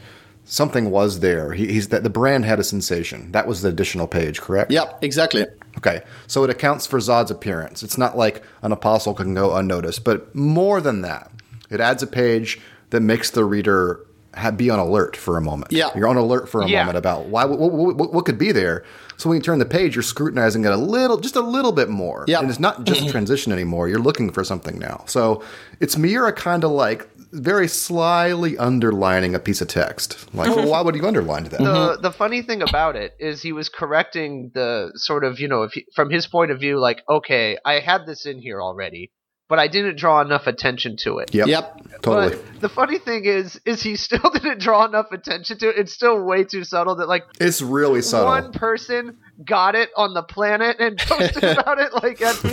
something was there. He, he's that the brand had a sensation. That was the additional page, correct? Yep, exactly. Okay, so it accounts for Zod's appearance. It's not like an apostle can go unnoticed, but more than that, it adds a page that makes the reader ha be on alert for a moment. Yeah. you're on alert for a Yeah. moment about why what, what, what could be there. So when you turn the page, you're scrutinizing it a little, just a little bit more. Yeah. and it's not just mm-hmm. transition anymore. You're looking for something now. So it's Miura kind of like very slyly underlining a piece of text. Like, well, mm-hmm. why would you underline that? the mm-hmm. the funny thing about it is he was correcting the sort of you know if he, from his point of view like okay I had this in here already but I didn't draw enough attention to it. Yep, Yep. totally. But the funny thing is, is he still didn't draw enough attention to it. It's still way too subtle that like it's really subtle. one person got it on the planet and posted about it. Like, at, the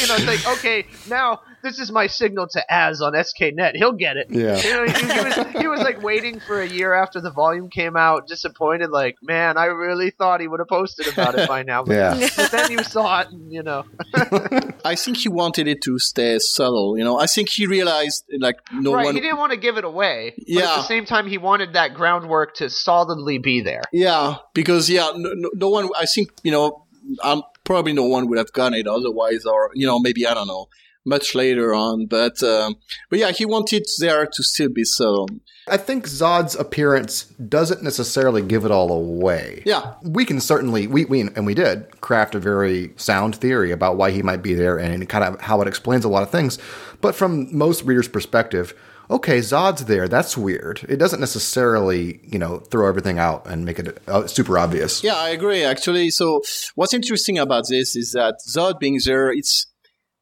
you know, it's like okay, now this is my signal to Az on SKNet. He'll get it. Yeah. You know, he, he was he was like waiting for a year after the volume came out, disappointed. Like, man, I really thought he would have posted about it by now. But, Yeah. but then you saw it, and you know, I think he wanted it to stay subtle. You know, I think he realized like no right? one. He didn't want to give it away. But at the same time, he wanted that groundwork to solidly be there. Yeah, because yeah, no, no, no one. I think you know, um, probably no one would have gotten it otherwise, or you know, maybe I don't know, much later on. But um, but yeah, he wanted there to still be subtle. I think Zod's appearance doesn't necessarily give it all away. Yeah. We can certainly we, we and we did craft a very sound theory about why he might be there and kind of how it explains a lot of things. But from most readers' perspective, okay, Zod's there. That's weird. It doesn't necessarily, you know, throw everything out and make it uh, super obvious. Yeah, I agree. Actually, so what's interesting about this is that Zod being there, it's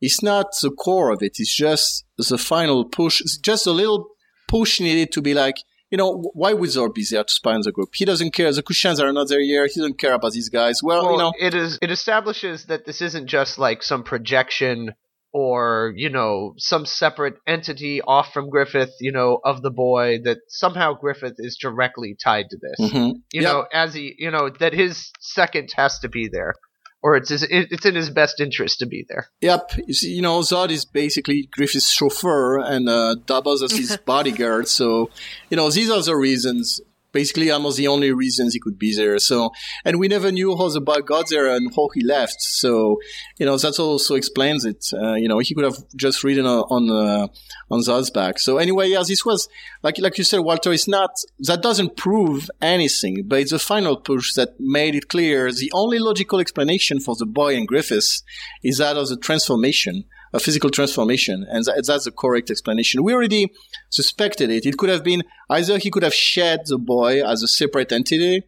it's not the core of it. It's just the final push. It's just a little push needed to be like, you know, why would Zod be there to spy on the group? He doesn't care. The Kushans are not there yet. He doesn't care about these guys. Well, Well, you know, it is it establishes that this isn't just like some projection or you know some separate entity off from Griffith, you know, of the boy. That somehow Griffith is directly tied to this. mhm. You Yep. know, as he, you know, that his second has to be there, or it's his, it's in his best interest to be there. Yep. You, see, you know, Zod is basically Griffith's chauffeur and uh, doubles as his bodyguard. So, you know, these are the reasons. Basically, almost the only reasons he could be there. So, and we never knew how the boy got there and how he left. So, you know, that also explains it. Uh, you know, he could have just ridden on uh, on back. So, anyway, yeah, this was like like you said, Walter. It's not that doesn't prove anything, but it's the final push that made it clear. The only logical explanation for the boy and Griffiths is that of the transformation, a physical transformation, and that, that's the correct explanation. We already suspected it. It could have been either he could have shed the boy as a separate entity,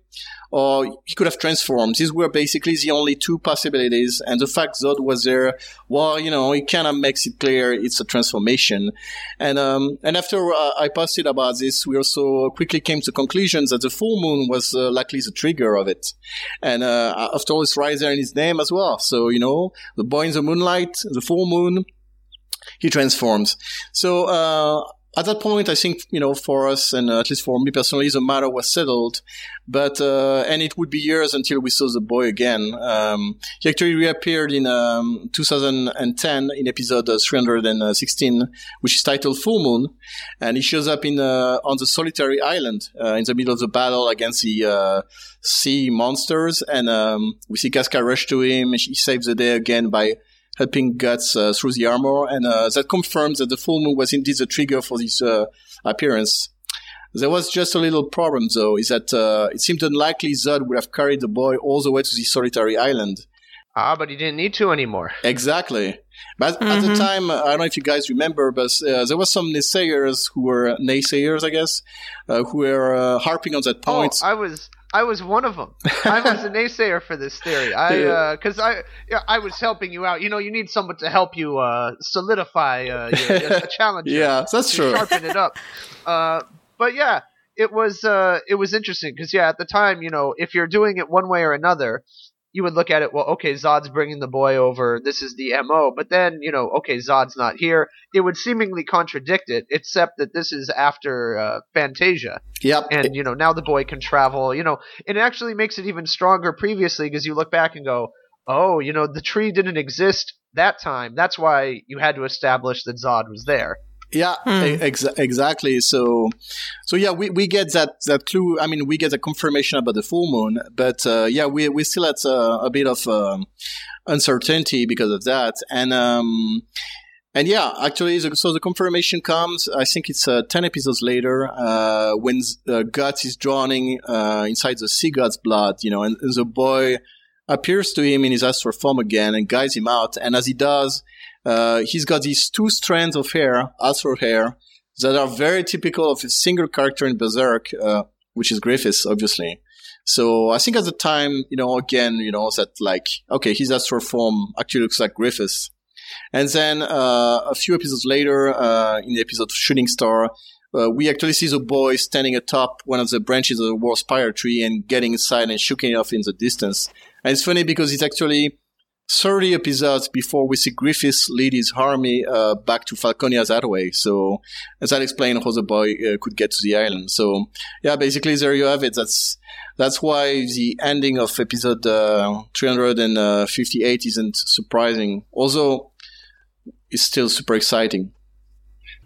or he could have transformed. These were basically the only two possibilities, and the fact Zod was there, well, you know, it kind of makes it clear it's a transformation. And um, and after uh, I posted about this, we also quickly came to conclusions that the full moon was uh, likely the trigger of it, and uh, after all, it's right there in his name as well. So you know, the boy in the moonlight, the full moon, he transforms. So uh, at that point, I think you know, for us and uh, at least for me personally, the matter was settled. But uh, and it would be years until we saw the boy again. Um, he actually reappeared in um, 2010 in episode uh, 316, which is titled Full Moon, and he shows up in uh, on the solitary island uh, in the middle of the battle against the uh, sea monsters, and um, we see Casca rush to him. and she saves the day again by helping Guts uh, through the armor, and uh, that confirms that the full moon was indeed the trigger for this uh, appearance. There was just a little problem, though, is that uh, it seemed unlikely Zod would have carried the boy all the way to the solitary island. Ah, but he didn't need to anymore. Exactly. But at the time, uh, I don't know if you guys remember, but uh, there was some naysayers who were naysayers, I guess, uh, who were uh, harping on that point. Oh, I was I was one of them. I was a naysayer for this theory. I because I yeah, I was helping you out. You know, you need someone to help you uh, solidify uh, your, your challenge. yeah, that's true. sharpen it up. Uh, but yeah, it was uh, it was interesting because yeah, at the time, you know, if you're doing it one way or another, you would look at it. Well, okay, Zod's bringing the boy over. This is the mo. But then you know, okay, Zod's not here. It would seemingly contradict it, except that this is after uh, Fantasia, Yep. and you know now the boy can travel. You know, it actually makes it even stronger previously because you look back and go. oh, you know, the tree didn't exist that time. That's why you had to establish that Zod was there. Yeah, e- ex- exactly. So, so yeah, we, we get that, that clue. I mean, we get a confirmation about the full moon, but, uh, yeah, we, we still had uh, a bit of, um, uncertainty because of that. And, um, and yeah, actually, the, so the confirmation comes. I think it's uh, ten episodes later uh, when uh, Guts is drowning uh, inside the sea god's blood, you know, and, and, the boy appears to him in his astral form again and guides him out. And as he does, uh, he's got these two strands of hair, astral hair, that are very typical of a single character in Berserk, uh, which is Griffiths, obviously. So I think at the time, you know, again, you know, that like, okay, his astral form actually looks like Griffiths. And then uh, a few episodes later, uh, in the episode Shooting Star, uh, we actually see the boy standing atop one of the branches of the World Spiral Tree and getting inside and shaking it off in the distance. And it's funny because it's actually 30 episodes before we see Griffiths lead his army uh, back to Falconia that way. So, as that explains how the boy uh, could get to the island. So, yeah, basically there you have it. That's that's why the ending of episode uh, 358 isn't surprising. Although it's still super exciting.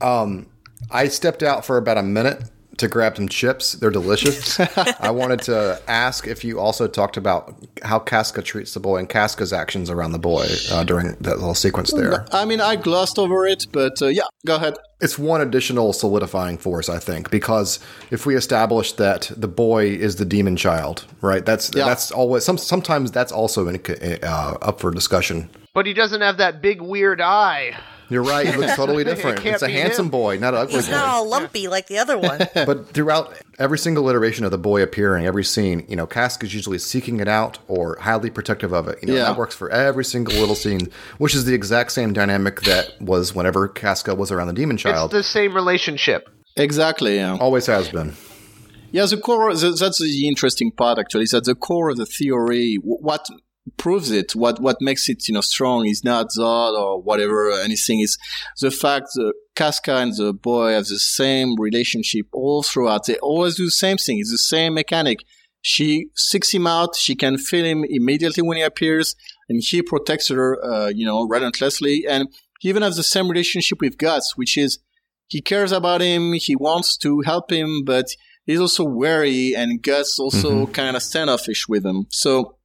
Um, I stepped out for about a minute to grab some chips. They're delicious. I wanted to ask if you also talked about how Casca treats the boy and Casca's actions around the boy uh, during that little sequence there. I mean, I glossed over it, but uh, yeah, go ahead. It's one additional solidifying force, I think, because if we establish that the boy is the demon child, right? That's yeah. that's always some, sometimes that's also in, uh, up for discussion. But he doesn't have that big weird eye. You're right. He looks totally different. it it's a handsome him. boy, not an ugly He's boy. not all lumpy like the other one. but throughout every single iteration of the boy appearing, every scene, you know, Casca is usually seeking it out or highly protective of it. You know, Yeah. that works for every single little scene, which is the exact same dynamic that was whenever Casca was around the demon child. It's the same relationship. Exactly. Yeah. Always has been. Yeah, the core, the, that's the interesting part actually, is that the core of the theory, what proves it, what, what makes it, you know, strong is not Zod or whatever, anything is the fact that Casca and the boy have the same relationship all throughout. They always do the same thing. It's the same mechanic. She seeks him out. She can feel him immediately when he appears and he protects her, uh, you know, relentlessly. And he even has the same relationship with Guts, which is he cares about him. He wants to help him, but he's also wary and Guts also kind of standoffish with him. So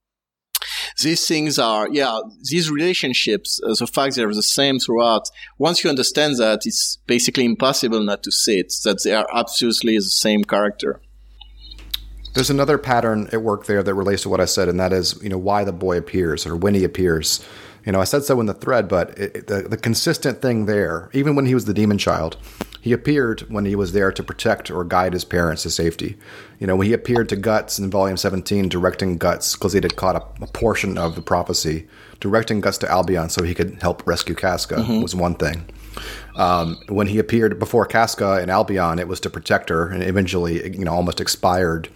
these things are, yeah, these relationships, uh, the fact they're the same throughout, once you understand that, it's basically impossible not to see it, that they are absolutely the same character. There's another pattern at work there that relates to what I said, and that is, you know, why the boy appears or when he appears. You know, I said so in the thread, but it, the, the consistent thing there, even when he was the demon child, he appeared when he was there to protect or guide his parents to safety. You know, when he appeared to Guts in Volume 17, directing Guts because he had caught a, a portion of the prophecy, directing Guts to Albion so he could help rescue Casca was one thing. Um, when he appeared before Casca in Albion, it was to protect her, and eventually, you know, almost expired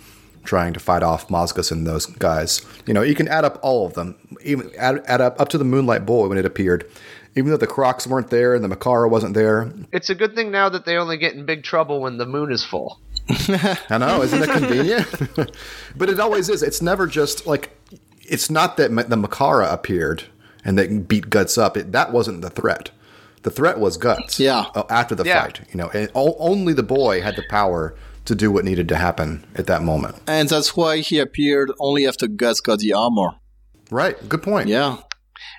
trying to fight off Mosgus and those guys. You know, you can add up all of them, even add, add up up to the Moonlight Boy when it appeared. Even though the Crocs weren't there and the Makara wasn't there, It's a good thing now that they only get in big trouble when the moon is full. I know, isn't it convenient? but it always is. It's never just like it's not that the Makara appeared and they beat Guts up. It, that wasn't the threat. The threat was Guts. Yeah. uh, After the Yeah. fight, you know, and o- only the boy had the power to do what needed to happen at that moment. And that's why he appeared only after Guts got the armor. Right. Good point. Yeah.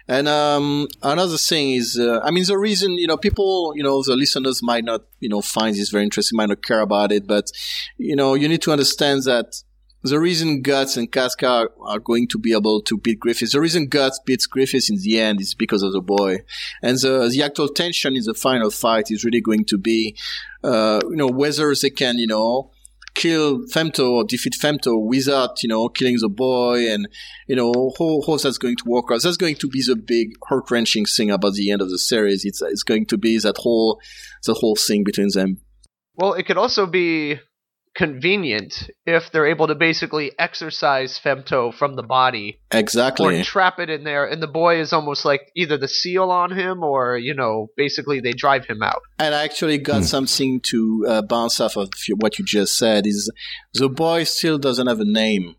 And um, another thing is, uh, I mean, the reason, you know, people, you know, the listeners might not, you know, find this very interesting, might not care about it, but, you know, you need to understand that the reason Guts and Casca are going to be able to beat Griffiths, the reason Guts beats Griffiths in the end is because of the boy. And the, the actual tension in the final fight is really going to be, uh, you know, whether they can, you know, kill Femto or defeat Femto without, you know, killing the boy and, you know, how, how that's going to work out. That's going to be the big heart wrenching thing about the end of the series. It's, it's going to be that whole, the whole thing between them. Well, it could also be convenient if they're able to basically exercise Femto from the body Exactly. or trap it in there, and the boy is almost like either the seal on him or, you know, basically they drive him out. And I actually got something to uh, bounce off of what you just said is the boy still doesn't have a name.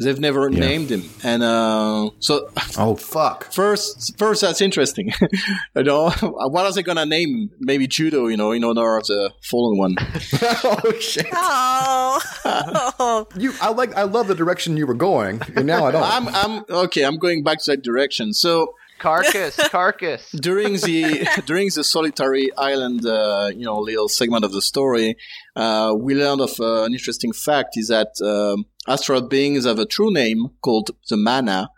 They've never named him, and uh, so Oh fuck! first, first that's interesting. you know, what are they gonna name? Maybe Judeau, you know, in honor of the fallen one. oh shit! Oh, You, I like, I love the direction you were going, and now I don't. I'm, I'm okay. I'm going back to that direction. So Carcass, carcass. during the during the solitary island, uh, you know, little segment of the story, uh, we learned of uh, an interesting fact: is that um, astral beings have a true name called the mana,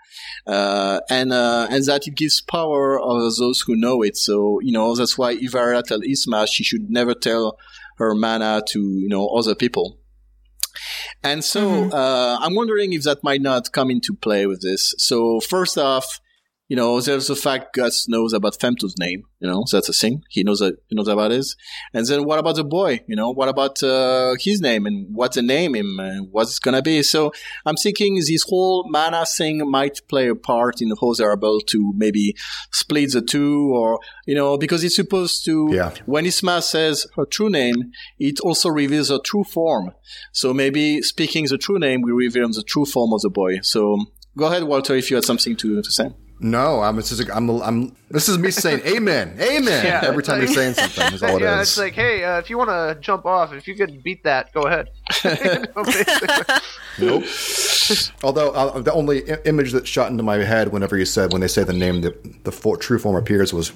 uh, and uh, and that it gives power of those who know it. So you know that's why Ivara tell Isma she should never tell her mana to you know other people. And so uh, I'm wondering if that might not come into play with this. So first off, you know, there's the fact Guts knows about Femto's name. You know, so that's a thing. He knows that he knows about it. And then what about the boy? You know, what about uh, his name and what's the name him and what's it gonna be? So I'm thinking this whole mana thing might play a part in how they're able to maybe split the two, or you know, because it's supposed to. Yeah. When Isma says her true name, it also reveals her true form. So maybe speaking the true name, we reveal the true form of the boy. So go ahead, Walter, if you had something to, to say. No, I'm. This is, I'm, I'm. This is me saying amen, amen. Yeah, Every time you're saying something, is all it yeah, is. it's like, hey, uh, if you want to jump off, if you can beat that, go ahead. You know. Nope. Although uh, the only I- image that shot into my head whenever you said when they say the name the the for, true form appears was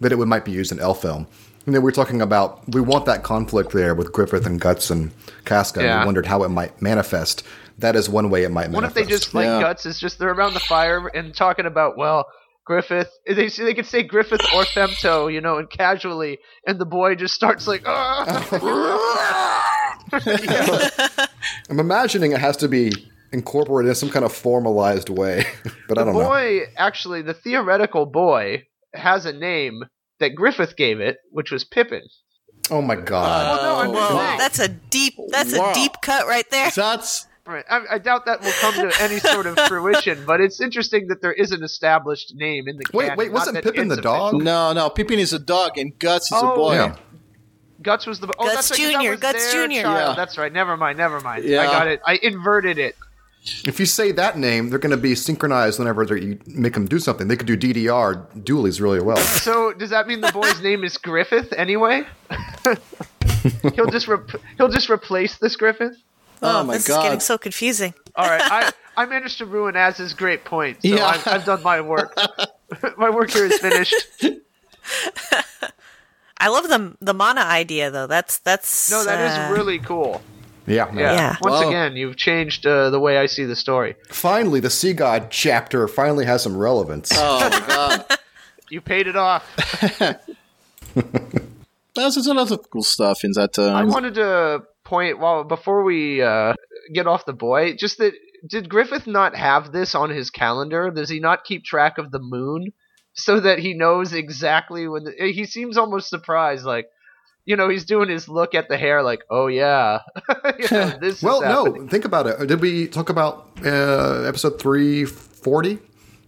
that it would might be used in Elfhelm. And then we're talking about we want that conflict there with Griffith and Guts and Casca. and Yeah. We wondered how it might manifest. That is one way it might work. What if they just like Yeah. guts is just they're around the fire and talking about well Griffith they they could say Griffith or Femto you know and casually and the boy just starts like "Ah." I'm imagining it has to be incorporated in some kind of formalized way, but I the don't know. boy actually the theoretical boy has a name that Griffith gave it which was Pippin. Oh my god! Well, no, I'm just that's a deep. That's Wow. a deep cut right there. That's Right. I, I doubt that will come to any sort of fruition, but it's interesting that there is an established name in the Wait, canon, wait, wasn't that Pippin the a dog? no, no. Pippin is a dog and Guts is a Oh, boy. Yeah. Guts was the oh, Guts that's right, 'cause that Jr., was Guts Jr.. Yeah. That's right. Never mind. Never mind. Yeah. I got it. I inverted it. If you say that name, they're going to be synchronized whenever you make them do something. They could do DDR dualies really well. So does that mean the boy's name is Griffith anyway? he'll just rep- he'll just replace this Griffith. Oh, my this God. is getting so confusing. All right, I I managed to ruin Az's great point. So Yeah. I've, I've done my work. my work here is finished. I love the the mana idea though. That's that's No, that is uh, really cool. Yeah, Yeah. Yeah. Once Wow. again, you've changed uh, the way I see the story. Finally, the Sea God chapter finally has some relevance. Oh my god. You paid it off. There's, there's a lot of cool stuff in that. Um, I wanted to point well before we uh, get off the boy, just that did Griffith not have this on his calendar? Does he not keep track of the moon so that he knows exactly when? The, he seems almost surprised, like you know, he's doing his look at the hair, like, oh yeah, you know, this. well, no, think about it. Did we talk about uh, episode 340?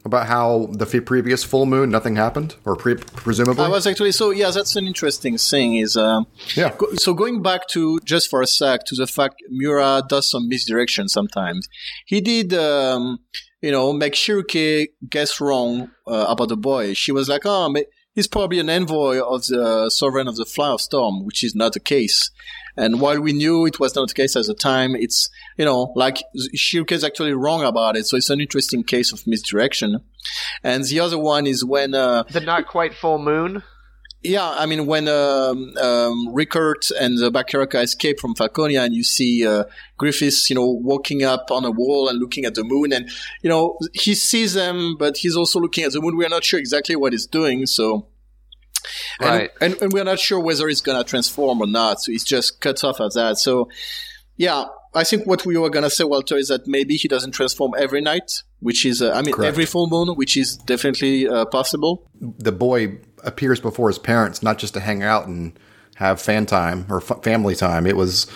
About how the f- previous full moon, nothing happened? Or pre- presumably? I was actually so yeah. That's an interesting thing. Is um, yeah. go, so going back to just for a sec to the fact Miura does some misdirection sometimes. He did, um, you know, make Schierke guess wrong uh, about the boy. She was like, oh, ma- he's probably an envoy of the sovereign of the of Storm, which is not the case. And while we knew it was not the case at the time, it's, you know, like Schierke is actually wrong about it. So it's an interesting case of misdirection. And the other one is when, uh, the not quite full moon. Yeah, I mean, when um, um, Rickert and the Bakiraka escape from Falconia and you see uh, Griffiths, you know, walking up on a wall and looking at the moon and, you know, he sees them, but he's also looking at the moon. We're not sure exactly what he's doing, so... And, Right. and, and we're not sure whether it's going to transform or not, so it's just cuts off at that. So, yeah, I think what we were going to say, Walter, is that maybe he doesn't transform every night, which is, uh, I mean, Correct. every full moon, which is definitely uh, possible. the boy appears before his parents not just to hang out and have fan time or f- family time. It was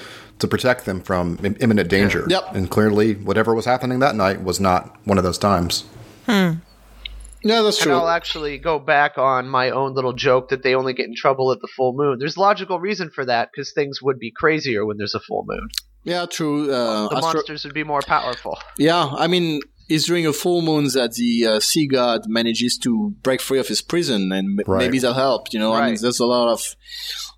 to protect them from im- imminent danger. Yep. And clearly, whatever was happening that night was not one of those times. Hmm, yeah, that's And true. I'll actually go back on my own little joke that they only get in trouble at the full moon. There's logical reason for that because things would be crazier when there's a full moon. Yeah, true. Uh, the Astro- monsters would be more powerful. yeah, I mean, it's during a full moon that the uh, sea god manages to break free of his prison, and m- Right. maybe that helped. You know, I mean, there's a lot of,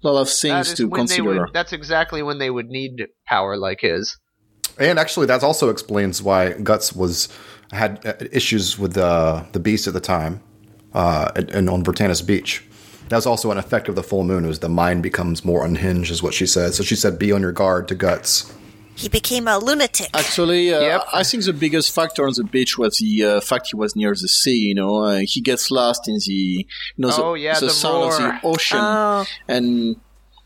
lot of things to consider. would. That's exactly when they would need power like his. And actually, that also explains why Guts was had uh, issues with the the beast at the time, uh, and, and on Vritannis Beach. That was also an effect of the full moon. Was the mind becomes more unhinged, is what she said. So she said, "Be on your guard to Guts." He became a lunatic. Actually, uh, Yep. I think the biggest factor on the beach was the uh, fact he was near the sea. You know, uh, he gets lost in the, you know, the, Oh, yeah, the, the sound of the ocean, Oh. and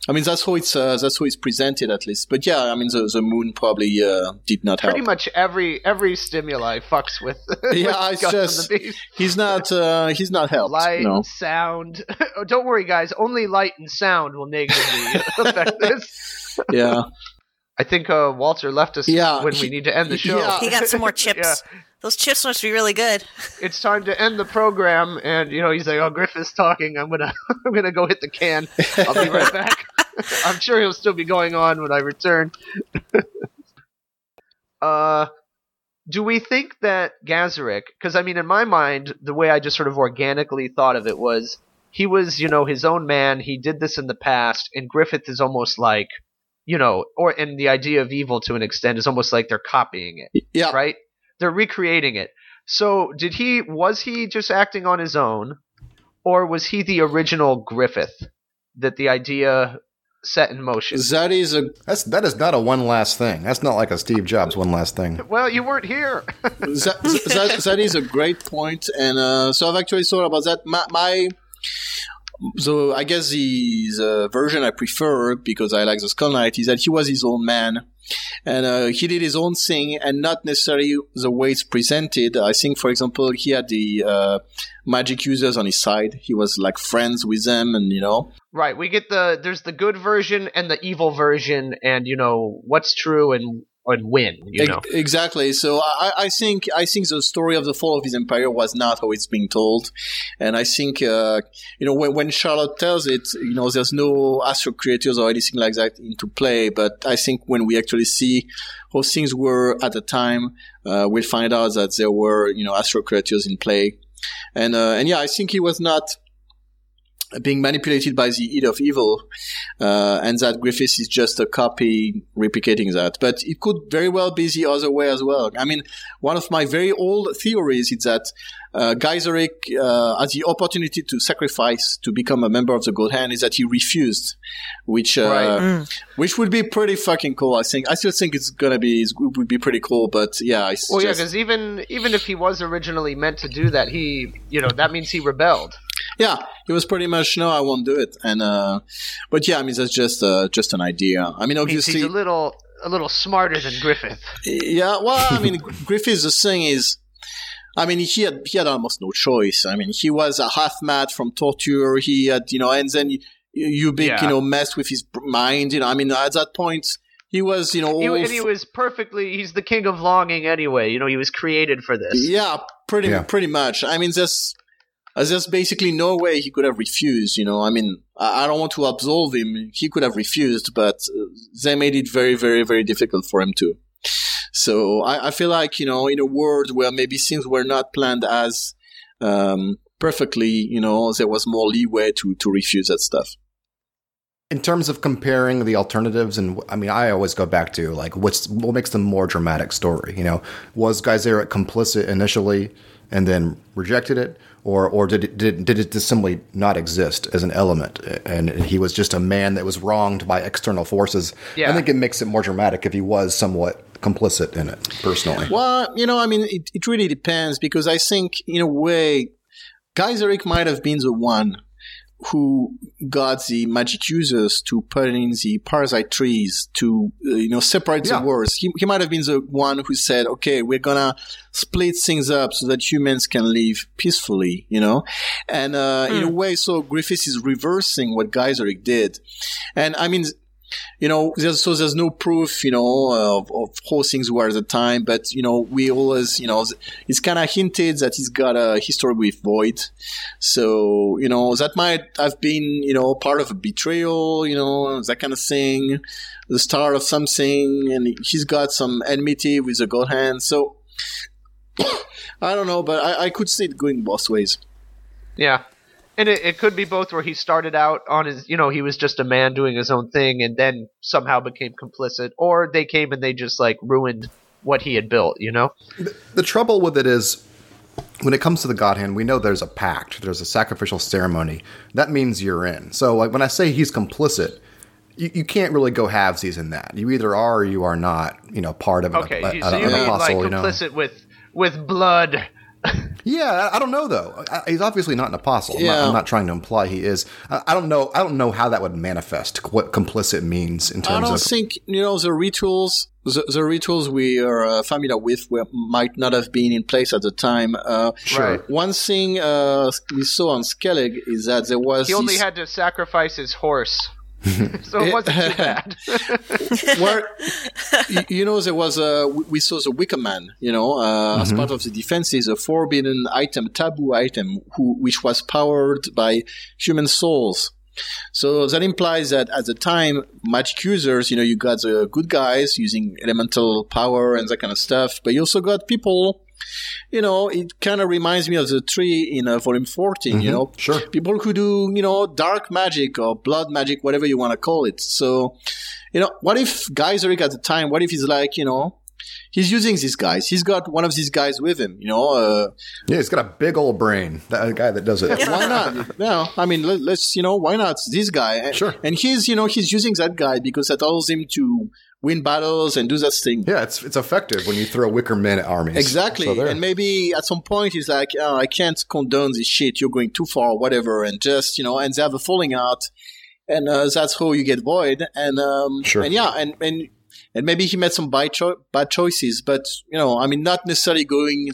I mean that's how it's uh, that's how it's presented at least. But yeah, I mean the the moon probably uh, did not help. Pretty much every every stimuli fucks with. Yeah, with it's just- the Beast. He's not uh, he's not helped. light, no. sound. oh, don't worry, guys. Only light and sound will negatively affect this. Yeah, I think uh, Walter left us Yeah, when he- we need to end the show. yeah. He got some more chips. Yeah. Those chips must be really good. It's time to end the program, and you know he's like, "Oh, Griffith's talking. I'm gonna, I'm gonna go hit the can. I'll be right back." I'm sure he'll still be going on when I return. uh, do we think that Gaiseric? Because I mean, in my mind, the way I just sort of organically thought of it was he was, you know, his own man. He did this in the past, and Griffith is almost like, you know, or and the idea of evil to an extent is almost like they're copying it yeah. right? They're recreating it. So, did he was he just acting on his own or was he the original Griffith that the idea set in motion? That is a That's that is not a one last thing. That's not like a Steve Jobs one last thing. Well, you weren't here. that, that, that is a great point, and uh, so I've actually thought about that. My, my so I guess the, the version I prefer because I like the Skull Knight is that he was his own man, and uh, he did his own thing, and not necessarily the way it's presented. I think, for example, he had the uh, magic users on his side. He was like friends with them, and you know, right, we get the there's the good version and the evil version and you know what's true and and win. you know. Exactly. So I, I think I think the story of the fall of his empire was not how it's being told, and I think uh, you know when, when Charlotte tells it, you know, there's no astral creators or anything like that into play. But I think when we actually see how things were at the time, uh, we'll find out that there were you know astral creators in play, and uh, and yeah, I think he was not being manipulated by the heat of evil, uh, and that Griffiths is just a copy replicating that. But it could very well be the other way as well. I mean, one of my very old theories is that uh, Gaiseric uh, had the opportunity to sacrifice to become a member of the God Hand, is that he refused, which uh, Right. which would be pretty fucking cool. I think. I still think it's gonna be it would be pretty cool. But yeah, it's Well, yeah, because even even if he was originally meant to do that, he you know that means he rebelled. Yeah, it was pretty much no, I won't do it. And uh, but yeah, I mean that's just uh, just an idea. I mean, He's, obviously, he's a little a little smarter than Griffith. Yeah, well, I mean, Griffiths. The thing is, I mean, he had he had almost no choice. I mean, he was a half mad from torture. He had, you know, and then you, you big, Yeah. you know, messed with his mind. You know, I mean, at that point, he was, you know, He, and he was perfectly. He's the king of longing anyway. You know, he was created for this. yeah, pretty Yeah. pretty much. I mean, there's uh, there's basically no way he could have refused. You know, I mean, I, don't want to absolve him. He could have refused, but uh, they made it very, very, very difficult for him to. So I, I feel like you know, in a world where maybe things were not planned as um, perfectly, you know, there was more leeway to to refuse that stuff. In terms of comparing the alternatives, and I mean, I always go back to like what's what makes the more dramatic story. You know, was Gaiseric complicit initially and then rejected it, or or did it, did did it just simply not exist as an element, and he was just a man that was wronged by external forces? Yeah. I think it makes it more dramatic if he was somewhat complicit in it personally. Well, you know, I mean, it, it really depends because I think, in a way, Gaiseric might have been the one who got the magic users to put in the parasite trees to, uh, you know, separate Yeah. the worlds. He, he might have been the one who said, okay, we're gonna split things up so that humans can live peacefully, you know? And, uh, in a way, so Griffiths is reversing what Gaiseric did. And I mean, you know, there's, so there's no proof, you know, of, of how things were at the time, but, you know, we always, you know, it's kind of hinted that he's got a history with Void. So, you know, that might have been, you know, part of a betrayal, you know, that kind of thing, the start of something, and he's got some enmity with the God Hand. So, I don't know, but I, I could see it going both ways. Yeah. And it, it could be both where he started out on his, you know, he was just a man doing his own thing and then somehow became complicit, or they came and they just like ruined what he had built, you know? The, the trouble with it is when it comes to the God Hand, we know there's a pact, there's a sacrificial ceremony. That means you're in. So, like when I say he's complicit, you, you can't really go halvesies in that. You either are or you are not, you know, part of an, Okay, a, so a- you an mean apostle. like you know. complicit with with blood? Yeah, I I don't know though. He's obviously not an apostle. I'm, not, I'm not trying to imply he is. I I don't know. I don't know how that would manifest. What complicit means in terms. Of I don't of. think you know the rituals. The, the rituals we are uh, familiar with were, might not have been in place at the time. Uh, Right. One thing uh, we saw on Skellig is that there was He only this- had to sacrifice his horse. so it wasn't too bad. where y- you know there was a we saw the Wicker Man, you know, uh, as part of the defenses, a forbidden item, taboo item, who which was powered by human souls. So that implies that at the time, magic users, you know, you got the good guys using elemental power and that kind of stuff, but you also got people. You know, it kind of reminds me of the tree in uh, volume 14, you know, sure. people who do, you know, dark magic or blood magic, whatever you want to call it. So, you know, what if Gaiseric at the time, what if he's like, you know, he's using these guys. He's got one of these guys with him, you know, uh, Yeah, he's got a big old brain. That guy that does it. why not? yeah, I mean, let, let's, you know, why not this guy? Sure. And he's, you know, he's using that guy because that allows him to win battles and do that thing. Yeah, it's it's effective when you throw wicker men at armies. Exactly. So and maybe at some point he's like, oh, I can't condone this shit. You're going too far, whatever. And just, you know, and they have a falling out. And uh, that's how you get void. And, um, Sure. and yeah, and, and, and maybe he made some bad, cho- bad choices, but, you know, I mean, not necessarily going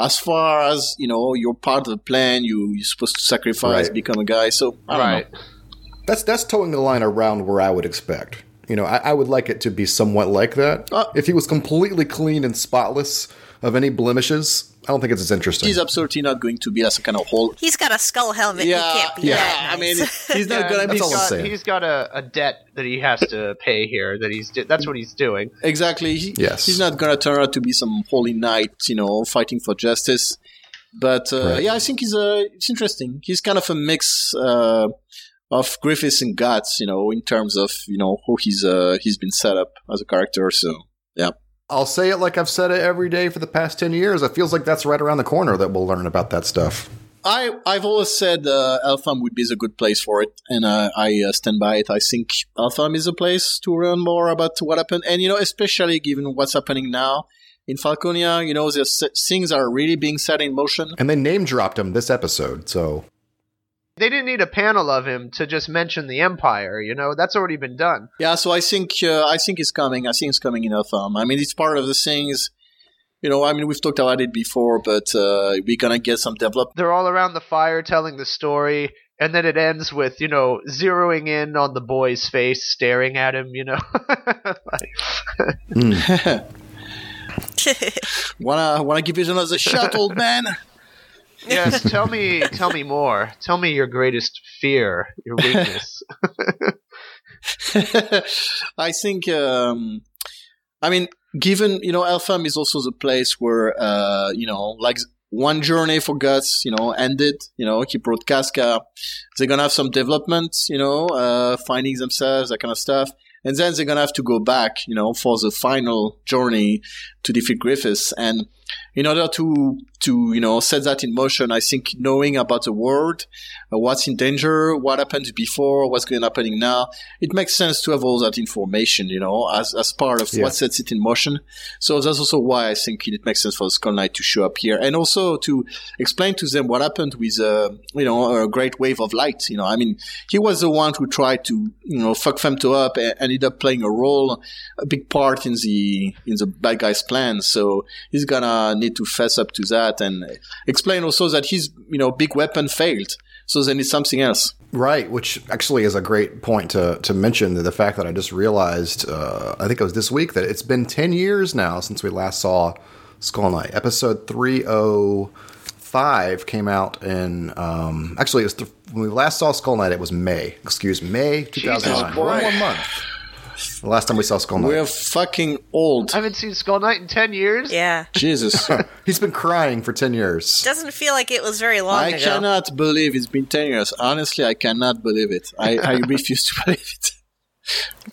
as far as, you know, you're part of the plan. You, you're supposed to sacrifice, Right. become a guy. So, I don't right. know. That's that's towing the line around where I would expect. You know, I, I would like it to be somewhat like that. Uh, if he was completely clean and spotless of any blemishes, I don't think it's as interesting. He's absolutely not going to be as a kind of whole. He's got a skull helmet. Yeah, he can't be yeah. that I mean, he's not Yeah, going to be That's all I'm got, saying. he's got a, a debt that he has to pay here. That he's that's what he's doing. Exactly. He, Yes. He's not gonna turn out to be some holy knight, you know, fighting for justice. But uh, Right. yeah, I think he's uh, it's interesting. He's kind of a mix uh, of Griffiths and Guts, you know, in terms of you know who he's uh, he's been set up as a character. So yeah, I'll say it like I've said it every day for the past 10 years. It feels like that's right around the corner that we'll learn about that stuff. I I've always said uh, Elfhelm would be the good place for it, and uh, I uh, stand by it. I think Elfhelm is a place to learn more about what happened, and you know, especially given what's happening now in Falconia. You know, there's things are really being set in motion. And they name dropped him this episode, so They didn't need a panel of him to just mention the Empire. You know, that's already been done. Yeah, so I think uh, I think it's coming. I think it's coming in Elfhelm. I mean, it's part of the things. You know, I mean, we've talked about it before, but uh, we're gonna get some development. They're all around the fire telling the story, and then it ends with you know zeroing in on the boy's face, staring at him. You know, Like- wanna wanna give it another shot, old man? Yes. Tell me, tell me more. Tell me your greatest fear, your weakness. I think. Um, I mean, given you know, Elfhelm is also the place where uh, you know, like one journey for Guts, you know, ended. You know, he brought Casca. They're gonna have some development, you know, uh, finding themselves, that kind of stuff. And then they're gonna have to go back, you know, for the final journey to defeat Griffiths. And in order to to you know set that in motion, I think knowing about the world, uh, what's in danger, what happened before, what's going to happening now, it makes sense to have all that information, you know, as as part of Yeah. what sets it in motion. So that's also why I think it makes sense for the Skull Knight to show up here, and also to explain to them what happened with, uh, you know, a great wave of light. You know, I mean, he was the one who tried to, you know, fuck Femto up and ended up playing a role, a big part in the in the bad guy's plan. So he's gonna need to fess up to that and explain also that his, you know, big weapon failed. So then it's something else. Right, which actually is a great point to, to mention the fact that I just realized, uh, I think it was this week, that it's been 10 years now since we last saw Skull Knight. Episode 305 came out in, um, actually, it was th- when we last saw Skull Knight, it was May. Excuse May 2009. boy. One more month. The last time we saw Skull Knight. We're fucking old. I haven't seen Skull Knight in ten years. Yeah. Jesus. He's been crying for 10 years. Doesn't feel like it was very long I ago. cannot believe it's been 10 years. Honestly, I cannot believe it. I, I refuse to believe it.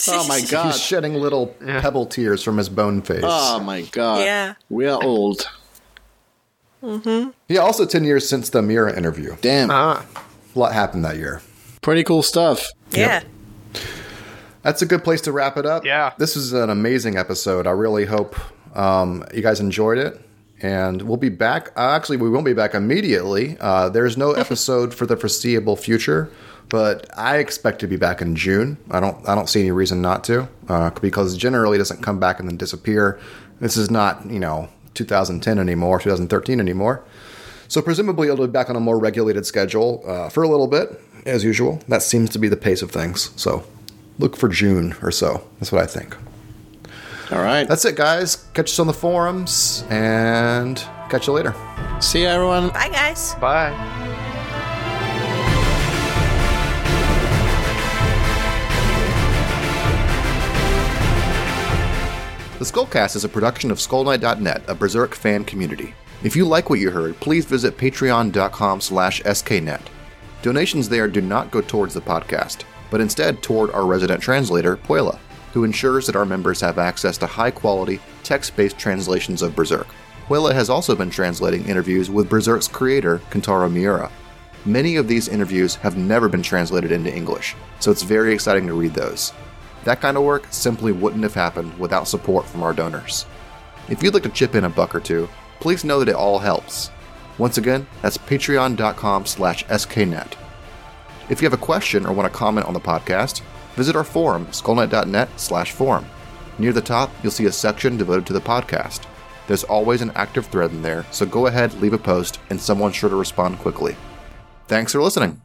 Oh my god. He's shedding little pebble tears from his bone face. Oh my god. Yeah. We are old. yeah, also 10 years since the Miura interview. Damn. Ah, A lot happened that year. Pretty cool stuff. yeah. That's a good place to wrap it up. Yeah. This is an amazing episode. I really hope um, you guys enjoyed it. And we'll be back. Uh, actually, we won't be back immediately. Uh, there's no episode for the foreseeable future, but I expect to be back in June. I don't. I don't see any reason not to, uh, because generally it doesn't come back and then disappear. This is not, you know, 2010 anymore, 2013 anymore. So presumably it'll be back on a more regulated schedule uh, for a little bit, as usual. That seems to be the pace of things. So look for June or so. That's what I think. All right. That's it, guys. Catch us on the forums and catch you later. See you, everyone. Bye, guys. bye. The Skullcast is a production of SkullKnight.net, a Berserk fan community. If you like what you heard, please visit patreon.com slash sknet. Donations there do not go towards the podcast, but instead toward our resident translator, Puela, who ensures that our members have access to high-quality, text-based translations of Berserk. Puela has also been translating interviews with Berserk's creator, Kentaro Miura. Many of these interviews have never been translated into English, so it's very exciting to read those. That kind of work simply wouldn't have happened without support from our donors. If you'd like to chip in a buck or two, please know that it all helps. Once again, that's patreon.com slash sknet. If you have a question or want to comment on the podcast, visit our forum, skullknight.net slash forum. Near the top, you'll see a section devoted to the podcast. There's always an active thread in there, so go ahead, leave a post, and someone's sure to respond quickly. Thanks for listening.